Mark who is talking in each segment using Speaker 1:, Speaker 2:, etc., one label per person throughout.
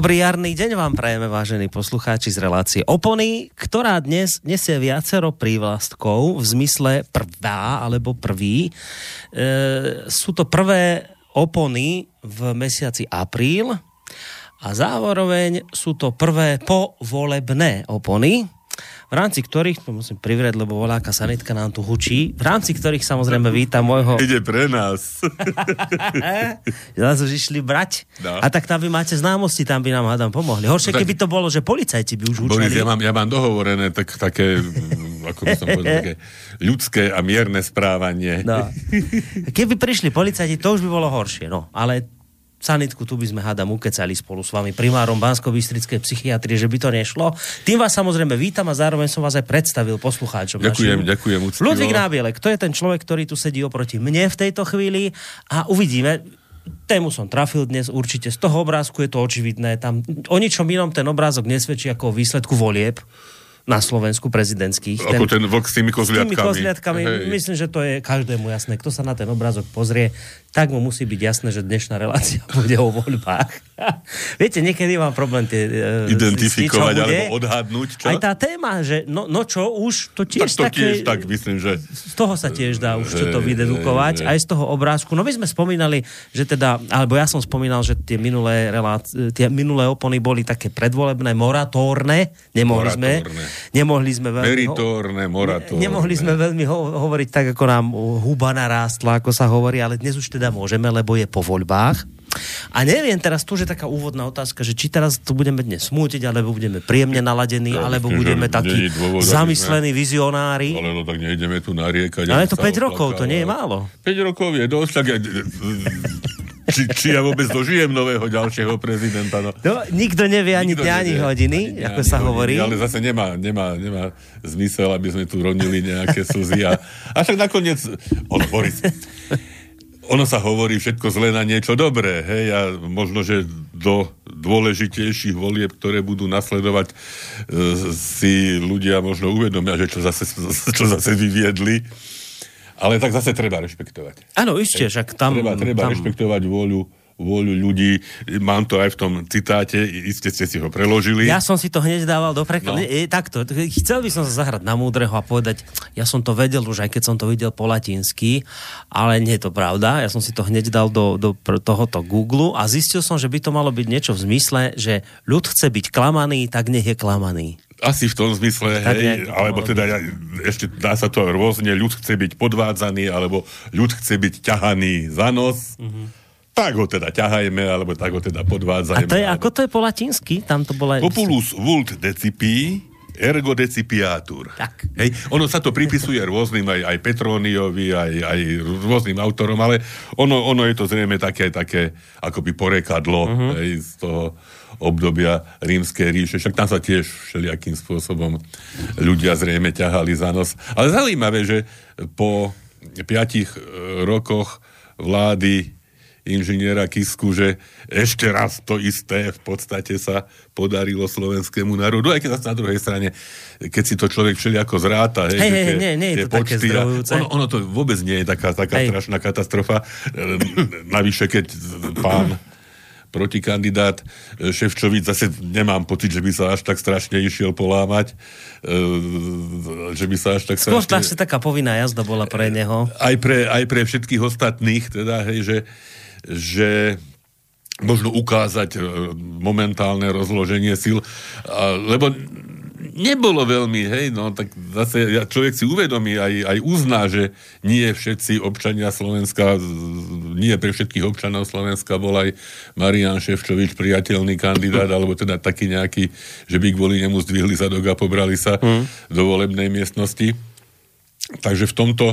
Speaker 1: Dobrý jarný deň vám prajeme, vážení poslucháči z relácie Opony, ktorá dnes nesie viacero prívlastkov v zmysle prvá alebo prvý. E, sú to prvé opony v mesiaci apríl a zároveň sú to prvé povolebné opony, v rámci ktorých, to musím privrieť, lebo voláka sanitka nám tu hučí, v rámci ktorých samozrejme vítam môjho...
Speaker 2: Ide pre nás.
Speaker 1: nás už išli brať. No. A tak tam vy máte známosti, tam by nám hádam pomohli. Horšie, no, keby to bolo, že policajti by už hučali.
Speaker 2: Boris, ja mám, ja mám dohovorené tak, také, ako by som povedal, také ľudské a mierne správanie. No.
Speaker 1: Keby prišli policajti, to už by bolo horšie. No. Ale sanitku, tu by sme hádam ukecali spolu s vami, primárom bansko psychiatrie, že by to nešlo. Tým vás samozrejme vítam a zároveň som vás aj predstavil poslucháčom.
Speaker 2: Ďakujem, našim. ďakujem. Úctivo.
Speaker 1: Ludvík Nábielek, to je ten človek, ktorý tu sedí oproti mne v tejto chvíli a uvidíme, tému som trafil dnes určite. Z toho obrázku je to očividné. Tam o ničom inom ten obrázok nesvedčí ako o výsledku volieb na Slovensku prezidentských.
Speaker 2: Ako ten, ten vlk s tými kozliatkami. S tými
Speaker 1: kozliatkami. Myslím, že to je každému jasné. Kto sa na ten obrázok pozrie, tak mu musí byť jasné, že dnešná relácia bude o voľbách. Viete, niekedy mám problém tie...
Speaker 2: Uh, Identifikovať zistiť, alebo odhadnúť. Čo?
Speaker 1: Aj tá téma, že no, no čo už, to tiež
Speaker 2: tak to
Speaker 1: také...
Speaker 2: tiež tak myslím, že...
Speaker 1: Z toho sa tiež dá už čo to vydedukovať. Aj z toho obrázku. No my sme spomínali, že teda, alebo ja som spomínal, že tie minulé, relá... tie minulé opony boli také predvolebné, moratórne. Nemohli moratórne. sme... Nemohli sme
Speaker 2: veľmi... Meritórne, moratórne.
Speaker 1: Nemohli sme veľmi ho- hovoriť tak, ako nám huba narástla, ako sa hovorí, ale dnes už teda môžeme, lebo je po voľbách. A neviem teraz, tu je taká úvodná otázka, že či teraz tu budeme dnes smútiť, alebo budeme príjemne naladení, ja, alebo budeme takí dôvod, zamyslení sme... vizionári.
Speaker 2: Ale no tak nejdeme tu nariekať.
Speaker 1: Ale to 5 rokov, to nie je málo.
Speaker 2: 5 rokov je dosť, tak či, či ja vôbec dožijem nového ďalšieho prezidenta. No.
Speaker 1: no nikto nevie ani dňa, ani hodiny, ani, ako ani sa hodiny, hovorí.
Speaker 2: Ale zase nemá, nemá, nemá zmysel, aby sme tu ronili nejaké slzy. A, a však nakoniec, on, Boris, ono sa hovorí všetko zle na niečo dobré, hej, a možno, že do dôležitejších volieb, ktoré budú nasledovať, e, si ľudia možno uvedomia, že čo zase, čo zase vyviedli. Ale tak zase treba rešpektovať.
Speaker 1: Áno, ešte, však tam...
Speaker 2: Treba, treba
Speaker 1: tam...
Speaker 2: rešpektovať vôľu vôľu ľudí. Mám to aj v tom citáte, iste ste si ho preložili.
Speaker 1: Ja som si to hneď dával do prekladu. No. E, takto, chcel by som sa zahrať na múdreho a povedať, ja som to vedel už, aj keď som to videl po latinsky, ale nie je to pravda. Ja som si to hneď dal do, do tohoto Google a zistil som, že by to malo byť niečo v zmysle, že ľud chce byť klamaný, tak nech je klamaný.
Speaker 2: Asi v tom zmysle, tak hej, alebo teda ja, ešte dá sa to rôzne, ľud chce byť podvádzaný, alebo ľud chce byť ťahaný za nos. Mm-hmm tak ho teda ťahajme, alebo tak ho teda podvádzajme.
Speaker 1: A to je,
Speaker 2: alebo...
Speaker 1: ako to je po latinsky? Tam to bola...
Speaker 2: Populus vult decipi, ergo decipiatur.
Speaker 1: Tak.
Speaker 2: Hej, ono sa to pripisuje rôznym, aj, aj Petroniovi, aj, aj rôznym autorom, ale ono, ono je to zrejme také, také akoby porekadlo uh-huh. hej, z toho obdobia rímskej ríše. Však tam sa tiež všelijakým spôsobom ľudia zrejme ťahali za nos. Ale zaujímavé, že po piatich e, rokoch vlády inžiniera Kisku, že ešte raz to isté v podstate sa podarilo slovenskému národu, aj keď na druhej strane, keď si to človek všelijako zráta, hej,
Speaker 1: hej, hej, nie, nie je to počty, také
Speaker 2: ono, ono to vôbec nie je taká, taká strašná katastrofa. Ehm, navyše, keď pán protikandidát e, Ševčovič, zase nemám pocit, že by sa až tak strašne išiel polámať, e, že by sa až tak
Speaker 1: Skôr strašne... Skôr taká povinná jazda bola pre neho.
Speaker 2: Aj pre, aj pre všetkých ostatných, teda, hej, že že možno ukázať e, momentálne rozloženie síl, lebo nebolo veľmi, hej, no tak zase človek si uvedomí, aj, aj uzná, že nie všetci občania Slovenska, nie pre všetkých občanov Slovenska bol aj Marian Ševčovič priateľný kandidát, alebo teda taký nejaký, že by kvôli nemu zdvihli zadok a pobrali sa mm. do volebnej miestnosti. Takže v tomto,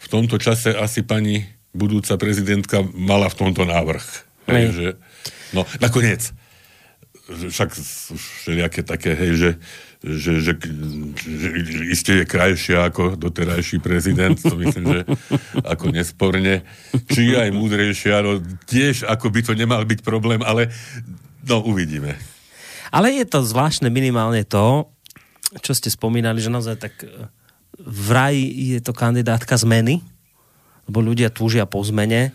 Speaker 2: v tomto čase asi pani budúca prezidentka mala v tomto návrh. Hej, že, no, nakoniec, však všelijaké také, hej, že, že, že, že iste je krajšia ako doterajší prezident, to myslím, že ako nesporne. Či aj múdrejšia, no tiež ako by to nemal byť problém, ale no uvidíme.
Speaker 1: Ale je to zvláštne minimálne to, čo ste spomínali, že naozaj tak vraj je to kandidátka zmeny, lebo ľudia túžia po zmene.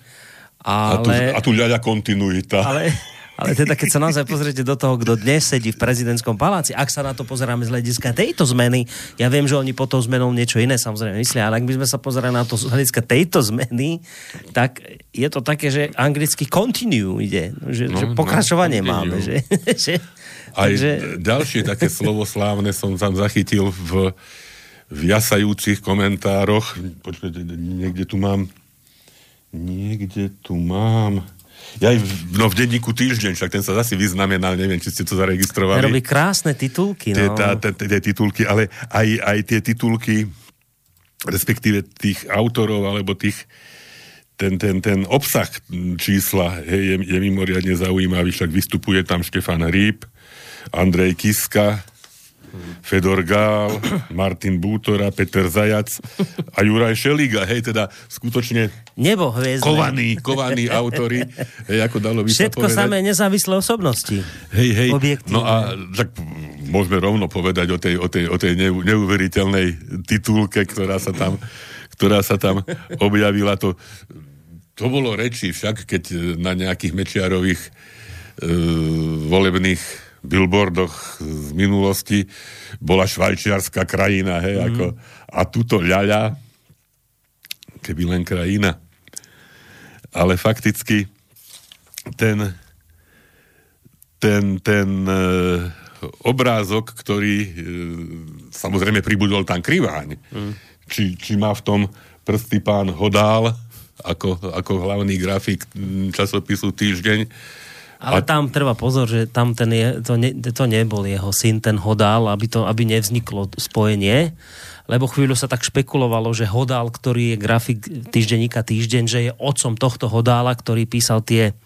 Speaker 1: Ale,
Speaker 2: a, tu, a tu ľaďa kontinuita.
Speaker 1: Ale, Ale teda, keď sa naozaj pozriete do toho, kto dnes sedí v prezidentskom paláci, ak sa na to pozeráme z hľadiska tejto zmeny, ja viem, že oni potom zmenou niečo iné samozrejme myslia, ale ak by sme sa pozerali na to z hľadiska tejto zmeny, tak je to také, že anglicky continue ide, že, no, že no, pokračovanie no, máme. Že, že,
Speaker 2: Aj takže... ďalšie také slovo slávne som tam zachytil v, v jasajúcich komentároch. Počkajte, niekde tu mám niekde tu mám ja aj v, no v denníku týždeň, však ten sa zase vyznamenal, neviem, či ste to zaregistrovali.
Speaker 1: Robí krásne titulky, no. Tie, tá,
Speaker 2: tie titulky, ale aj, aj tie titulky, respektíve tých autorov, alebo tých, ten, ten, ten obsah čísla hej, je, je mimoriadne zaujímavý, však vystupuje tam Štefan Hríb, Andrej Kiska, Fedor Gál, Martin Bútora, Peter Zajac a Juraj Šeliga, hej, teda skutočne
Speaker 1: Nebo hviezdne.
Speaker 2: kovaní, kovaní autory, hej, ako dalo by
Speaker 1: Všetko
Speaker 2: sa
Speaker 1: samé nezávislé osobnosti.
Speaker 2: Hej, hej, no a tak môžeme rovno povedať o tej, o tej, o tej neuveriteľnej titulke, ktorá sa tam, ktorá sa tam objavila. To, to bolo reči však, keď na nejakých Mečiarových e, volebných billboardoch z minulosti bola švajčiarská krajina, hej, mm. ako, a tuto ľaľa, keby len krajina. Ale fakticky ten ten, ten e, obrázok, ktorý e, samozrejme pribudol tam kriváň, mm. či, či má v tom prsty pán Hodál ako, ako hlavný grafik časopisu Týždeň,
Speaker 1: ale a... tam treba pozor, že tam ten je, to, ne, to nebol jeho syn, ten Hodal, aby, to, aby nevzniklo spojenie, lebo chvíľu sa tak špekulovalo, že Hodal, ktorý je grafik týždenníka Týždeň, že je otcom tohto Hodála, ktorý písal tie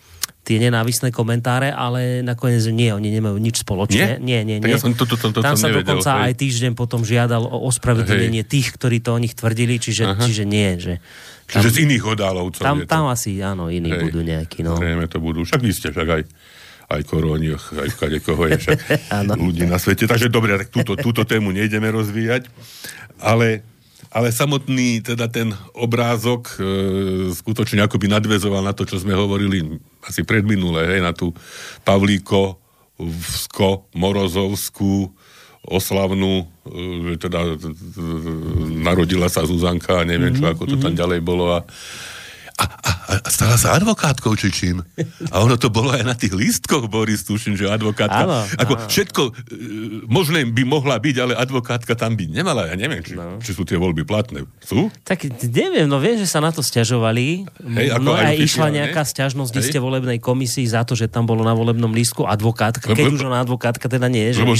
Speaker 1: tie nenávisné komentáre, ale nakoniec nie, oni nemajú nič spoločné. Nie, nie, nie. nie.
Speaker 2: Ja som to, to, to, to,
Speaker 1: Tam
Speaker 2: sa
Speaker 1: nevedel, dokonca hej. aj týždeň potom žiadal o ospravedlnenie tých, ktorí to o nich tvrdili, čiže, čiže nie, že
Speaker 2: tam, Čiže z iných hodálovcov
Speaker 1: tam, tam asi, áno, iní Hej, budú nejakí, no.
Speaker 2: Zrejme to budú. Však vy ste, však aj aj koróni, aj kade koho je však ľudí na svete. Takže dobre, tak túto, túto tému nejdeme rozvíjať, ale, ale samotný teda ten obrázok e, skutočne akoby nadvezoval na to, čo sme hovorili asi predminulé, hej, na tú Pavlíko, Vsko, Morozovskú, oslavnú, e, teda narodila sa Zuzanka a neviem čo, mhm, ako to tam mhm. ďalej bolo a a, a, a stala sa advokátkou, či čím. A ono to bolo aj na tých lístkoch, Boris, tuším, že advokátka. Áno, ako áno. všetko e, možné by mohla byť, ale advokátka tam byť nemala. Ja neviem, či, no. či sú tie voľby platné. Sú?
Speaker 1: Tak neviem, no viem, že sa na to stiažovali. Hej, ako no aj, aj išla nejaká stiažnosť v ste volebnej komisii za to, že tam bolo na volebnom lístku advokátka, lebo, keď už ona advokátka teda nie je, že lebo,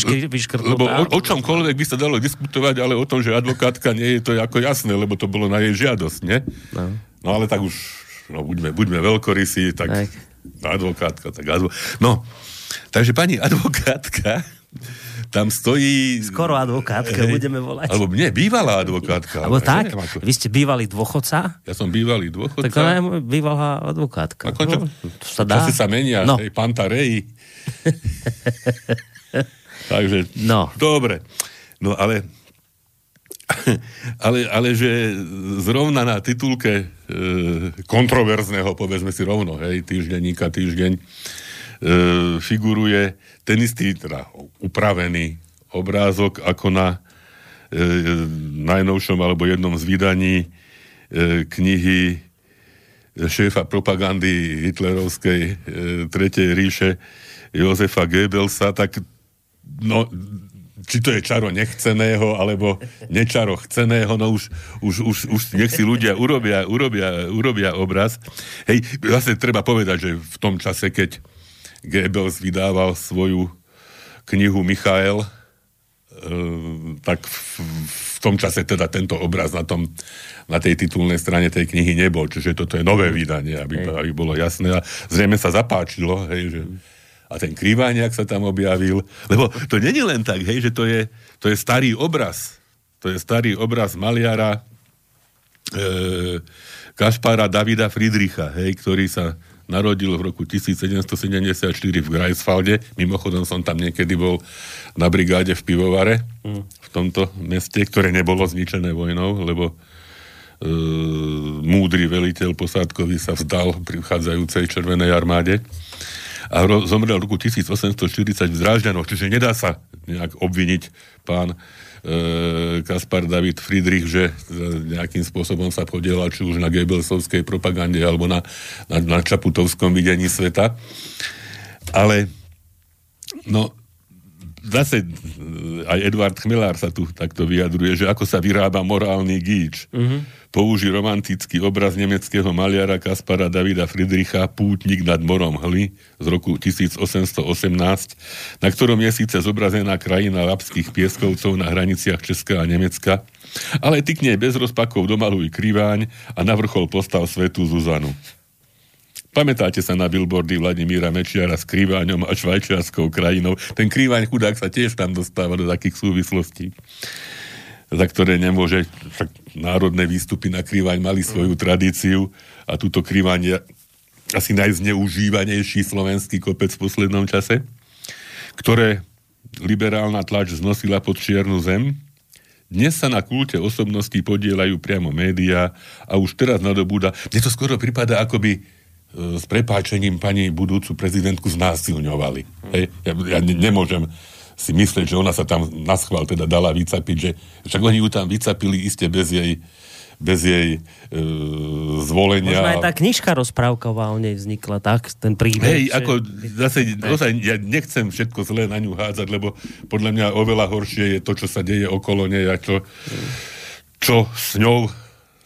Speaker 2: lebo o, o čomkoľvek by sa dalo diskutovať, ale o tom, že advokátka nie je to ako jasné, lebo to bolo na jej žiadosť, nie? No. No ale tak už, no buďme, buďme veľkorysí, tak, tak. advokátka, tak advo... No, takže pani advokátka tam stojí...
Speaker 1: Skoro advokátka, hej, budeme volať.
Speaker 2: Alebo nie, bývalá advokátka.
Speaker 1: Alebo tak, neviem, ako... vy ste bývalý dôchodca?
Speaker 2: Ja som bývalý dôchodca.
Speaker 1: Tak ona je bývalá advokátka.
Speaker 2: Ako, čo, no, to sa dá. Časy sa menia, no. hej, pantareji. Takže, no. dobre. No ale ale, ale že zrovna na titulke e, kontroverzného, povedzme si rovno, hej, týždenníka, týždeň, e, figuruje ten istý, teda upravený obrázok ako na e, najnovšom alebo jednom z vydaní e, knihy šéfa propagandy hitlerovskej e, Tretej ríše Jozefa Goebbelsa, tak no, či to je čaro nechceného, alebo nečaro chceného, no už, už, už, už nech si ľudia urobia, urobia, urobia obraz. Hej, zase treba povedať, že v tom čase, keď Goebbels vydával svoju knihu Michael, e, tak v, v tom čase teda tento obraz na, tom, na tej titulnej strane tej knihy nebol, čiže toto je nové vydanie, aby, aby bolo jasné. A zrejme sa zapáčilo, hej, že a ten krýváňak sa tam objavil. Lebo to není len tak, hej, že to je, to je starý obraz. To je starý obraz maliara e, Kašpara Davida Friedricha, hej, ktorý sa narodil v roku 1774 v Greifswalde. Mimochodom som tam niekedy bol na brigáde v Pivovare, mm. v tomto meste, ktoré nebolo zničené vojnou, lebo e, múdry veliteľ posádkový sa vzdal prichádzajúcej červenej armáde. A ro- zomrel v roku 1840 v Drážďanoch, čiže nedá sa nejak obviniť pán e, Kaspar David Friedrich, že nejakým spôsobom sa podielal či už na Goebbelsovskej propagande alebo na, na, na Čaputovskom videní sveta. Ale no, zase aj Eduard Chmelár sa tu takto vyjadruje, že ako sa vyrába morálny gíč. Uh-huh. Použí romantický obraz nemeckého maliara Kaspara Davida Friedricha Pútnik nad morom hly z roku 1818, na ktorom je síce zobrazená krajina lapských pieskovcov na hraniciach Česka a Nemecka, ale ty k nej bez rozpakov domaluj kriváň a na vrchol postav svetu Zuzanu. Pamätáte sa na billboardy Vladimíra Mečiara s Krýváňom a švajčiarskou krajinou? Ten Krývaň chudák sa tiež tam dostáva do takých súvislostí za ktoré nemôže, však národné výstupy na Krývaň mali svoju tradíciu a túto Krývaň je asi najzneužívanejší slovenský kopec v poslednom čase, ktoré liberálna tlač znosila pod čiernu zem. Dnes sa na kulte osobnosti podielajú priamo médiá a už teraz nadobúda, mne to skoro prípada, ako by s prepáčením pani budúcu prezidentku znásilňovali. Hej? Ja, ja ne, nemôžem si myslieť, že ona sa tam na schvál teda dala vycapiť, že však oni ju tam vycapili iste bez jej bez jej e, zvolenia.
Speaker 1: Možno aj tá knižka rozprávková o nej vznikla, tak? Ten príbeh.
Speaker 2: Hej, že... ako zase, zase, ja nechcem všetko zlé na ňu hádzať, lebo podľa mňa oveľa horšie je to, čo sa deje okolo nej a čo, čo s ňou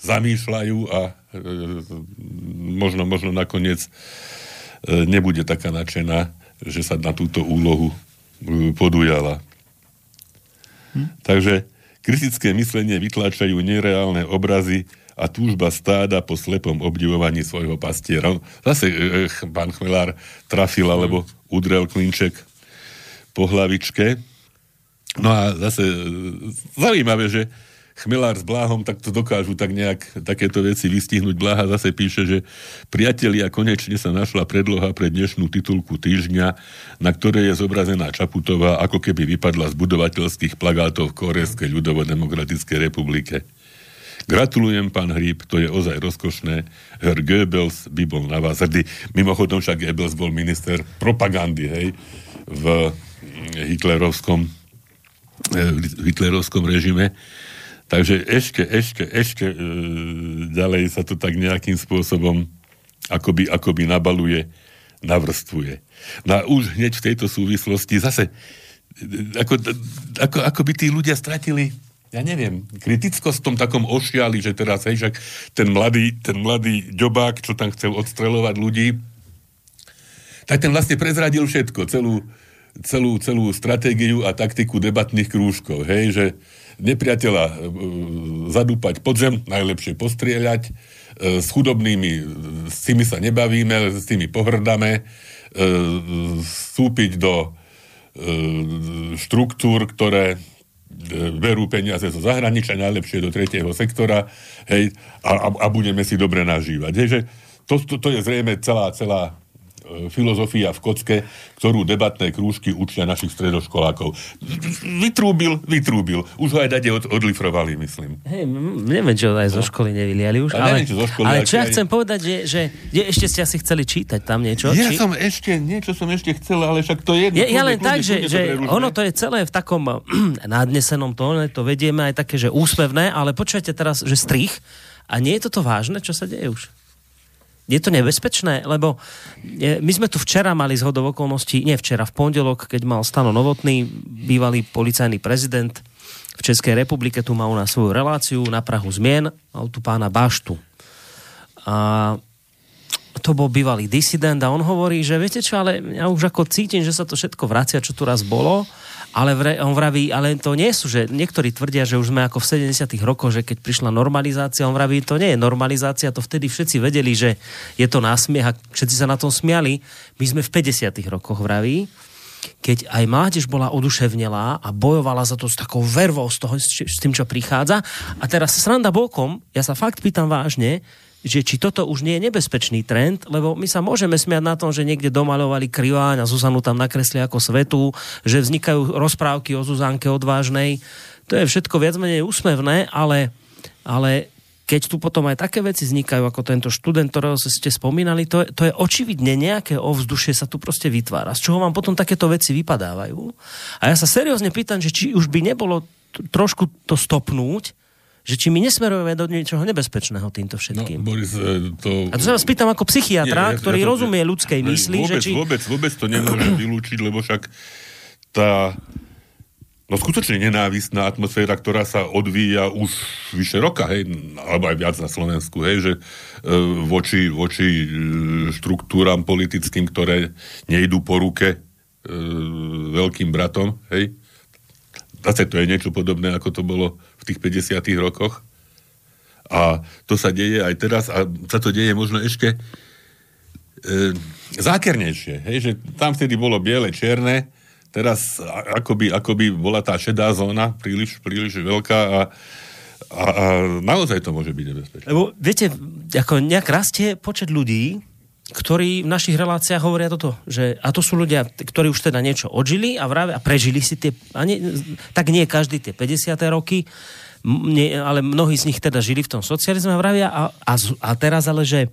Speaker 2: zamýšľajú a možno, možno nakoniec e, nebude taká nadšená, že sa na túto úlohu e, podujala. Hm? Takže kritické myslenie vytláčajú nereálne obrazy a túžba stáda po slepom obdivovaní svojho pastiera. Zase e, pán Chmelár trafil, alebo udrel klinček po hlavičke. No a zase e, zaujímavé, že Chmelár s Bláhom takto dokážu tak nejak takéto veci vystihnúť. Bláha zase píše, že priatelia, konečne sa našla predloha pre dnešnú titulku týždňa, na ktorej je zobrazená Čaputová, ako keby vypadla z budovateľských plagátov v Korejskej ľudovo-demokratickej republike. Gratulujem, pán Hríb, to je ozaj rozkošné. Herr Goebbels by bol na vás hrdý. Mimochodom však Goebbels bol minister propagandy, hej, v hitlerovskom, eh, hitlerovskom režime. Takže ešte, ešte, ešte e, ďalej sa to tak nejakým spôsobom akoby, akoby nabaluje, navrstvuje. No a už hneď v tejto súvislosti zase e, ako, ako, ako by tí ľudia stratili ja neviem, kritickosť v tom takom ošiali, že teraz, hej, však ten mladý, ten mladý ďobák, čo tam chcel odstrelovať ľudí, tak ten vlastne prezradil všetko, celú, celú, celú stratégiu a taktiku debatných krúžkov, hej, že nepriateľa e, zadúpať podzem, najlepšie postrieľať, e, s chudobnými, s tými sa nebavíme, s tými pohrdáme, e, do štruktúr, ktoré berú peniaze zo zahraničia, najlepšie do tretieho sektora, hej, a, a, budeme si dobre nažívať. Hej, že to, to, to je zrejme celá, celá E, filozofia v kocke, ktorú debatné krúžky učia našich stredoškolákov. Vytrúbil, vytrúbil. Už ho aj dade od, odlifrovali, myslím.
Speaker 1: Hej, neviem, čo aj zo no. školy nevyliali už. Ale, neviem, čo zo školy, ale čo ja aj... chcem povedať, že, že je, ešte ste asi chceli čítať tam niečo?
Speaker 2: Ja
Speaker 1: či...
Speaker 2: som ešte, niečo som ešte chcel, ale však to je...
Speaker 1: Ja, ja len tak, že, že ono to je celé v takom nadnesenom tóne, to vedieme aj také, že úsmevné, ale počujete teraz, že strich a nie je toto vážne, čo sa deje už? Je to nebezpečné, lebo my sme tu včera mali zhodov okolností, nie včera, v pondelok, keď mal Stano Novotný, bývalý policajný prezident v Českej republike, tu má u nás svoju reláciu na Prahu zmien, mal tu pána Baštu. A to bol bývalý disident a on hovorí, že viete čo, ale ja už ako cítim, že sa to všetko vracia, čo tu raz bolo ale vre, on vraví, ale to nie sú, že niektorí tvrdia, že už sme ako v 70 rokoch, že keď prišla normalizácia, on vraví, to nie je normalizácia, to vtedy všetci vedeli, že je to násmiech a všetci sa na tom smiali. My sme v 50 rokoch vraví, keď aj mládež bola oduševnelá a bojovala za to s takou vervou z toho, s tým, čo prichádza. A teraz sranda bokom, ja sa fakt pýtam vážne, že či toto už nie je nebezpečný trend, lebo my sa môžeme smiať na tom, že niekde domalovali Kriváň a Zuzanu tam nakresli ako svetu, že vznikajú rozprávky o Zuzanke odvážnej. To je všetko viac menej úsmevné, ale, ale keď tu potom aj také veci vznikajú, ako tento študent, ktorého ste spomínali, to je, to je očividne nejaké ovzdušie sa tu proste vytvára, z čoho vám potom takéto veci vypadávajú. A ja sa seriózne pýtam, že či už by nebolo trošku to stopnúť, že či my nesmerujeme do niečoho nebezpečného týmto všetkým.
Speaker 2: No, Boris, e, to...
Speaker 1: A to sa vás pýtam ako psychiatra, Nie, ja, ktorý ja to, rozumie ľudskej mysli.
Speaker 2: Vôbec,
Speaker 1: že či...
Speaker 2: vôbec, vôbec to nemôžem vylúčiť, lebo však tá no skutočne nenávistná atmosféra, ktorá sa odvíja už vyše roka, hej, alebo aj viac na Slovensku, hej, že e, voči, voči e, štruktúram politickým, ktoré nejdú po ruke e, veľkým bratom, hej. Zase to je niečo podobné, ako to bolo v tých 50 rokoch. A to sa deje aj teraz a sa to deje možno ešte e, zákernejšie, hej, že tam vtedy bolo biele, čierne, teraz akoby, akoby bola tá šedá zóna príliš, príliš veľká a, a, a naozaj to môže byť nebezpečné.
Speaker 1: Lebo viete, ako nejak rastie počet ľudí, ktorí v našich reláciách hovoria toto, že a to sú ľudia, ktorí už teda niečo odžili a, vrave, a prežili si tie, a nie, tak nie každý tie 50. roky, nie, ale mnohí z nich teda žili v tom socializme a vravia a, a, a teraz ale, že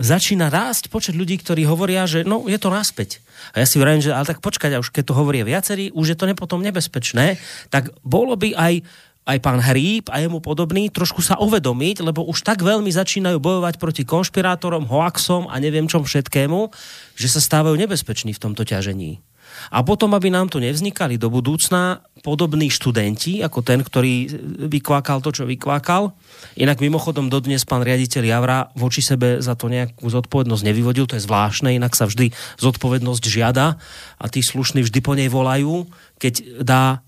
Speaker 1: začína rásť počet ľudí, ktorí hovoria, že no, je to naspäť. A ja si vravím, že ale tak počkať, a už keď to hovoria viacerí, už je to nepotom nebezpečné, tak bolo by aj aj pán Hríb a jemu podobný trošku sa uvedomiť, lebo už tak veľmi začínajú bojovať proti konšpirátorom, hoaxom a neviem čom všetkému, že sa stávajú nebezpeční v tomto ťažení. A potom, aby nám tu nevznikali do budúcna podobní študenti, ako ten, ktorý vykvákal to, čo vykvákal. Inak mimochodom dodnes pán riaditeľ Javra voči sebe za to nejakú zodpovednosť nevyvodil, to je zvláštne, inak sa vždy zodpovednosť žiada a tí slušní vždy po nej volajú, keď dá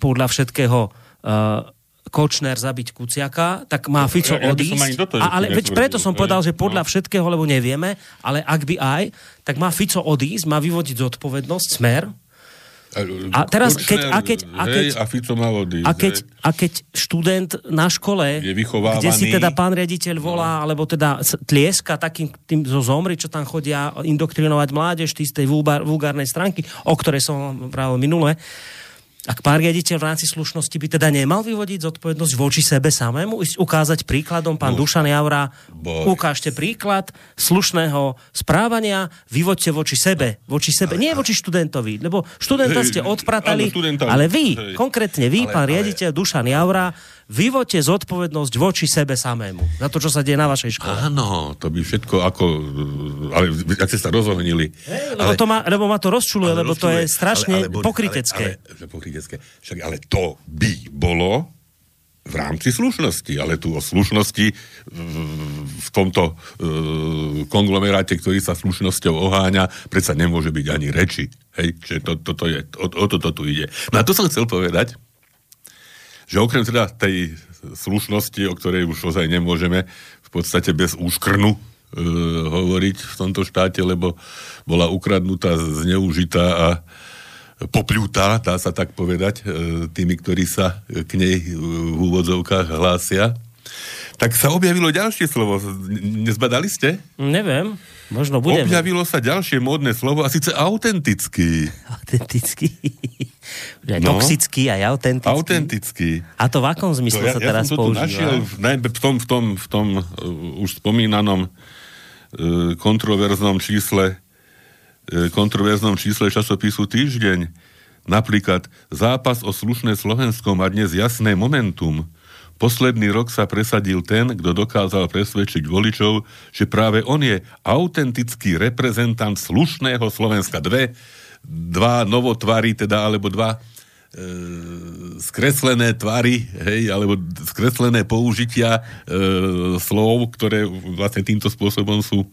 Speaker 1: podľa všetkého Kočner zabiť Kuciaka, tak má Fico ja, ja odísť. Toto, a, ale veď preto som povedal, že podľa no. všetkého, lebo nevieme, ale ak by aj, tak má Fico odísť, má vyvodiť zodpovednosť, smer.
Speaker 2: A teraz, Kočner, keď, a keď, a keď, hej, a Fico má odísť,
Speaker 1: a keď, a keď študent na škole,
Speaker 2: je
Speaker 1: kde si teda pán riaditeľ volá, no. alebo teda tlieska takým tým zo zomri, čo tam chodia indoktrinovať mládež, tí z tej vulgárnej stránky, o ktorej som pravil minule, ak pán riaditeľ v rámci slušnosti by teda nemal vyvodiť zodpovednosť voči sebe samému, ísť ukázať príkladom, pán no, Dušan Javra, boj. ukážte príklad slušného správania, vyvoďte voči sebe, voči sebe, nie voči študentovi, lebo študenta ste odpratali, ale vy, konkrétne vy, pán riaditeľ Dušan Javra, vyvote zodpovednosť voči sebe samému za to, čo sa deje na vašej škole.
Speaker 2: Áno, to by všetko ako... Ale ak ste sa rozomenili.
Speaker 1: Hey, lebo, ale, to ma, lebo ma to rozčuluje, lebo rozčuluje, to je strašne ale, ale, pokrytecké.
Speaker 2: Ale, ale, pokrytecké. Však, ale to by bolo v rámci slušnosti, ale tu o slušnosti v tomto e, konglomeráte, ktorý sa slušnosťou oháňa, predsa nemôže byť ani reči. Hej, že to, to, to je, o, o toto tu ide. No a to som chcel povedať, že okrem teda tej slušnosti, o ktorej už ozaj nemôžeme v podstate bez úškrnu e, hovoriť v tomto štáte, lebo bola ukradnutá, zneužitá a popľutá, dá sa tak povedať, e, tými, ktorí sa k nej v úvodzovkách hlásia. Tak sa objavilo ďalšie slovo. Nezbadali ste?
Speaker 1: Neviem. Možno budeme.
Speaker 2: Objavilo sa ďalšie módne slovo a síce autentický.
Speaker 1: Autentický. no, toxický aj autentický.
Speaker 2: Autentický.
Speaker 1: A to v akom zmysle to ja, sa teraz ja som používa? Našiel
Speaker 2: v, v tom, v tom, v tom uh, už spomínanom uh, kontroverznom čísle uh, kontroverznom čísle časopisu Týždeň. Napríklad zápas o slušné Slovensko má dnes jasné momentum – Posledný rok sa presadil ten, kto dokázal presvedčiť voličov, že práve on je autentický reprezentant slušného Slovenska. Dve, dva novotvary, teda, alebo dva e, skreslené tvary, hej, alebo skreslené použitia e, slov, ktoré vlastne týmto spôsobom sú e,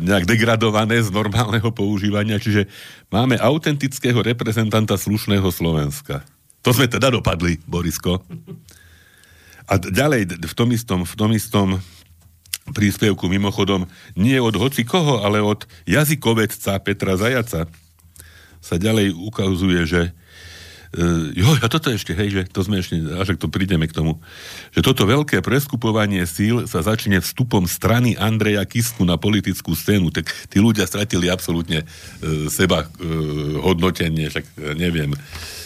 Speaker 2: nejak degradované z normálneho používania. Čiže máme autentického reprezentanta slušného Slovenska. To sme teda dopadli, Borisko. A ďalej, v tom istom, v tom istom príspevku mimochodom, nie od hoci koho, ale od jazykovedca Petra Zajaca sa ďalej ukazuje, že jo, a toto ešte, hej, že to sme ešte, až to prídeme k tomu, že toto veľké preskupovanie síl sa začne vstupom strany Andreja Kisku na politickú scénu, tak tí ľudia stratili absolútne uh, seba uh, hodnotenie, však uh, neviem,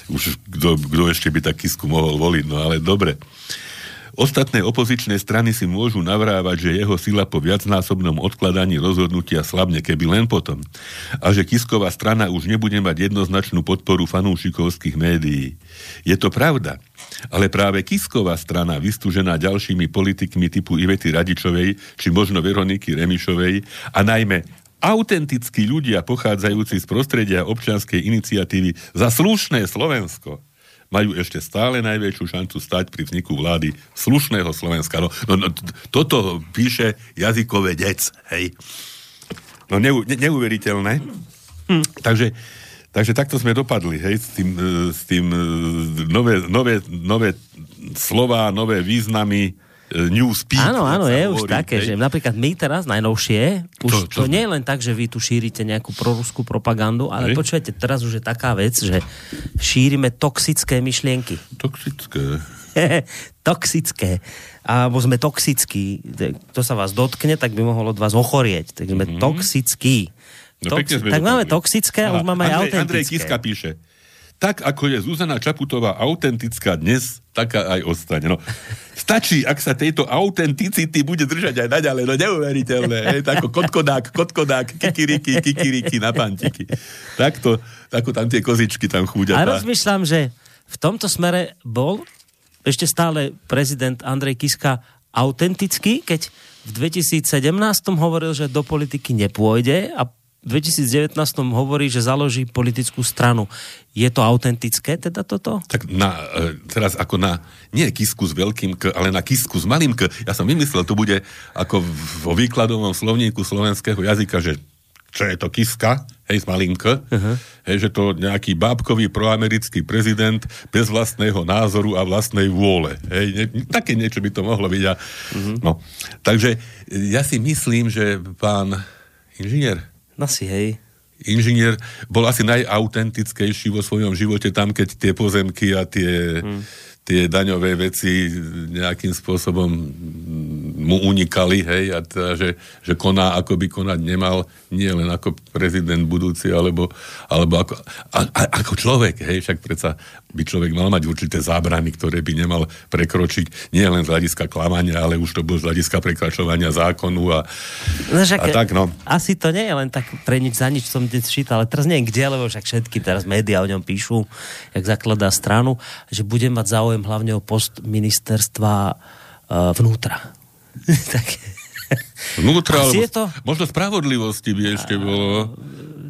Speaker 2: už kto ešte by tak Kisku mohol voliť, no ale dobre. Ostatné opozičné strany si môžu navrávať, že jeho sila po viacnásobnom odkladaní rozhodnutia slabne, keby len potom. A že Kisková strana už nebude mať jednoznačnú podporu fanúšikovských médií. Je to pravda. Ale práve Kisková strana, vystúžená ďalšími politikmi typu Ivety Radičovej, či možno Veroniky Remišovej, a najmä autentickí ľudia pochádzajúci z prostredia občianskej iniciatívy za slušné Slovensko, majú ešte stále najväčšiu šancu stať pri vzniku vlády slušného Slovenska. No, no, no toto píše jazykové dec, hej. No neu, ne, neuveriteľné. Hm. Takže, takže takto sme dopadli, hej, s tým, e, s tým e, nové, nové, nové slova, nové významy, newspeak.
Speaker 1: Áno, áno, je hovorí, už také, hej. že napríklad my teraz najnovšie, už čo, čo to nie je len tak, že vy tu šírite nejakú proruskú propagandu, ale hej. počujete, teraz už je taká vec, že šírime toxické myšlienky.
Speaker 2: Toxické.
Speaker 1: toxické. Alebo sme toxickí. To sa vás dotkne, tak by mohol od vás ochorieť. Tak sme mm-hmm. toxickí. No, Toxi- tak máme toxické a už máme aj autentické.
Speaker 2: Andrej Kiska píše, tak ako je Zuzana Čaputová autentická dnes, taká aj ostane. No, stačí, ak sa tejto autenticity bude držať aj naďalej, no neuveriteľné, je, tako kotkodák, kotkodák, kikiriki, kikiriki na pantiky. Takto, tako tam tie kozičky tam chúďa.
Speaker 1: A rozmýšľam, že v tomto smere bol ešte stále prezident Andrej Kiska autentický, keď v 2017 hovoril, že do politiky nepôjde a 2019 hovorí, že založí politickú stranu. Je to autentické teda toto?
Speaker 2: Tak na, e, teraz ako na, nie kisku s veľkým K, ale na kisku s malým K. Ja som vymyslel, to bude ako vo výkladovom slovníku slovenského jazyka, že čo je to kiska, hej, s malým K, uh-huh. hej, že to nejaký bábkový proamerický prezident bez vlastného názoru a vlastnej vôle. Hej, ne, také niečo by to mohlo byť. A, uh-huh. no. Takže ja si myslím, že pán inžinier
Speaker 1: asi, hej.
Speaker 2: Inžinier bol asi najautentickejší vo svojom živote tam, keď tie pozemky a tie, hmm. tie daňové veci nejakým spôsobom mu unikali, hej, a teda, že, že koná, ako by konať nemal, nie len ako prezident budúci, alebo, alebo ako, a, a, ako človek, hej, však predsa by človek mal mať určité zábrany, ktoré by nemal prekročiť, nie len z hľadiska klamania, ale už to bolo z hľadiska prekračovania zákonu a,
Speaker 1: no, však, a tak, no. Asi to nie je len tak pre nič za nič, som dnes čítal, ale teraz neviem kde, lebo však všetky teraz médiá o ňom píšu, jak zakladá stranu, že bude mať záujem hlavne o post ministerstva uh, vnútra. tak...
Speaker 2: Vnútra, alebo je to... možno spravodlivosti by ešte bolo.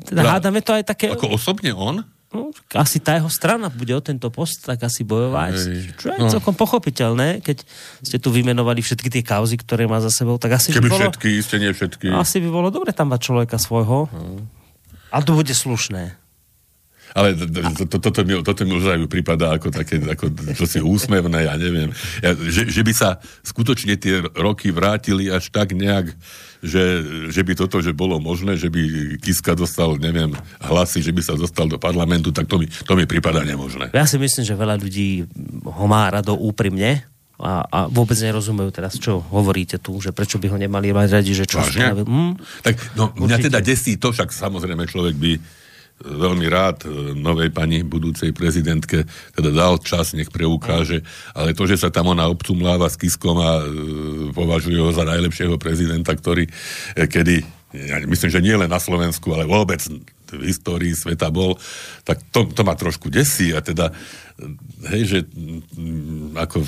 Speaker 1: Teda hádame to aj také...
Speaker 2: Ako osobne on?
Speaker 1: No, asi tá jeho strana bude o tento post tak asi bojovať. Hej. Čo je no. celkom pochopiteľné, keď ste tu vymenovali všetky tie kauzy, ktoré má za sebou, tak asi
Speaker 2: Keby
Speaker 1: by bolo...
Speaker 2: všetky, isté nie všetky.
Speaker 1: Asi by bolo dobre tam mať človeka svojho. No. A to bude slušné.
Speaker 2: Ale to, to, toto, mi, toto mi už aj prípada ako také, ako si úsmevné, ja neviem. Ja, že, že by sa skutočne tie roky vrátili až tak nejak, že, že by toto, že bolo možné, že by Kiska dostal, neviem, hlasy, že by sa dostal do parlamentu, tak to mi, to mi prípada nemožné.
Speaker 1: Ja si myslím, že veľa ľudí ho má rado úprimne, a, a vôbec nerozumejú teraz, čo hovoríte tu, že prečo by ho nemali mať radi, že čo.
Speaker 2: Hm? Tak no, mňa teda desí to, však samozrejme človek by veľmi rád e, novej pani budúcej prezidentke teda dal čas, nech preukáže, ale to, že sa tam ona obcumláva s Kiskom a e, považuje ho za najlepšieho prezidenta, ktorý e, kedy, ja myslím, že nie len na Slovensku, ale vôbec v histórii sveta bol, tak to, to ma trošku desí. A teda, hej, že m, ako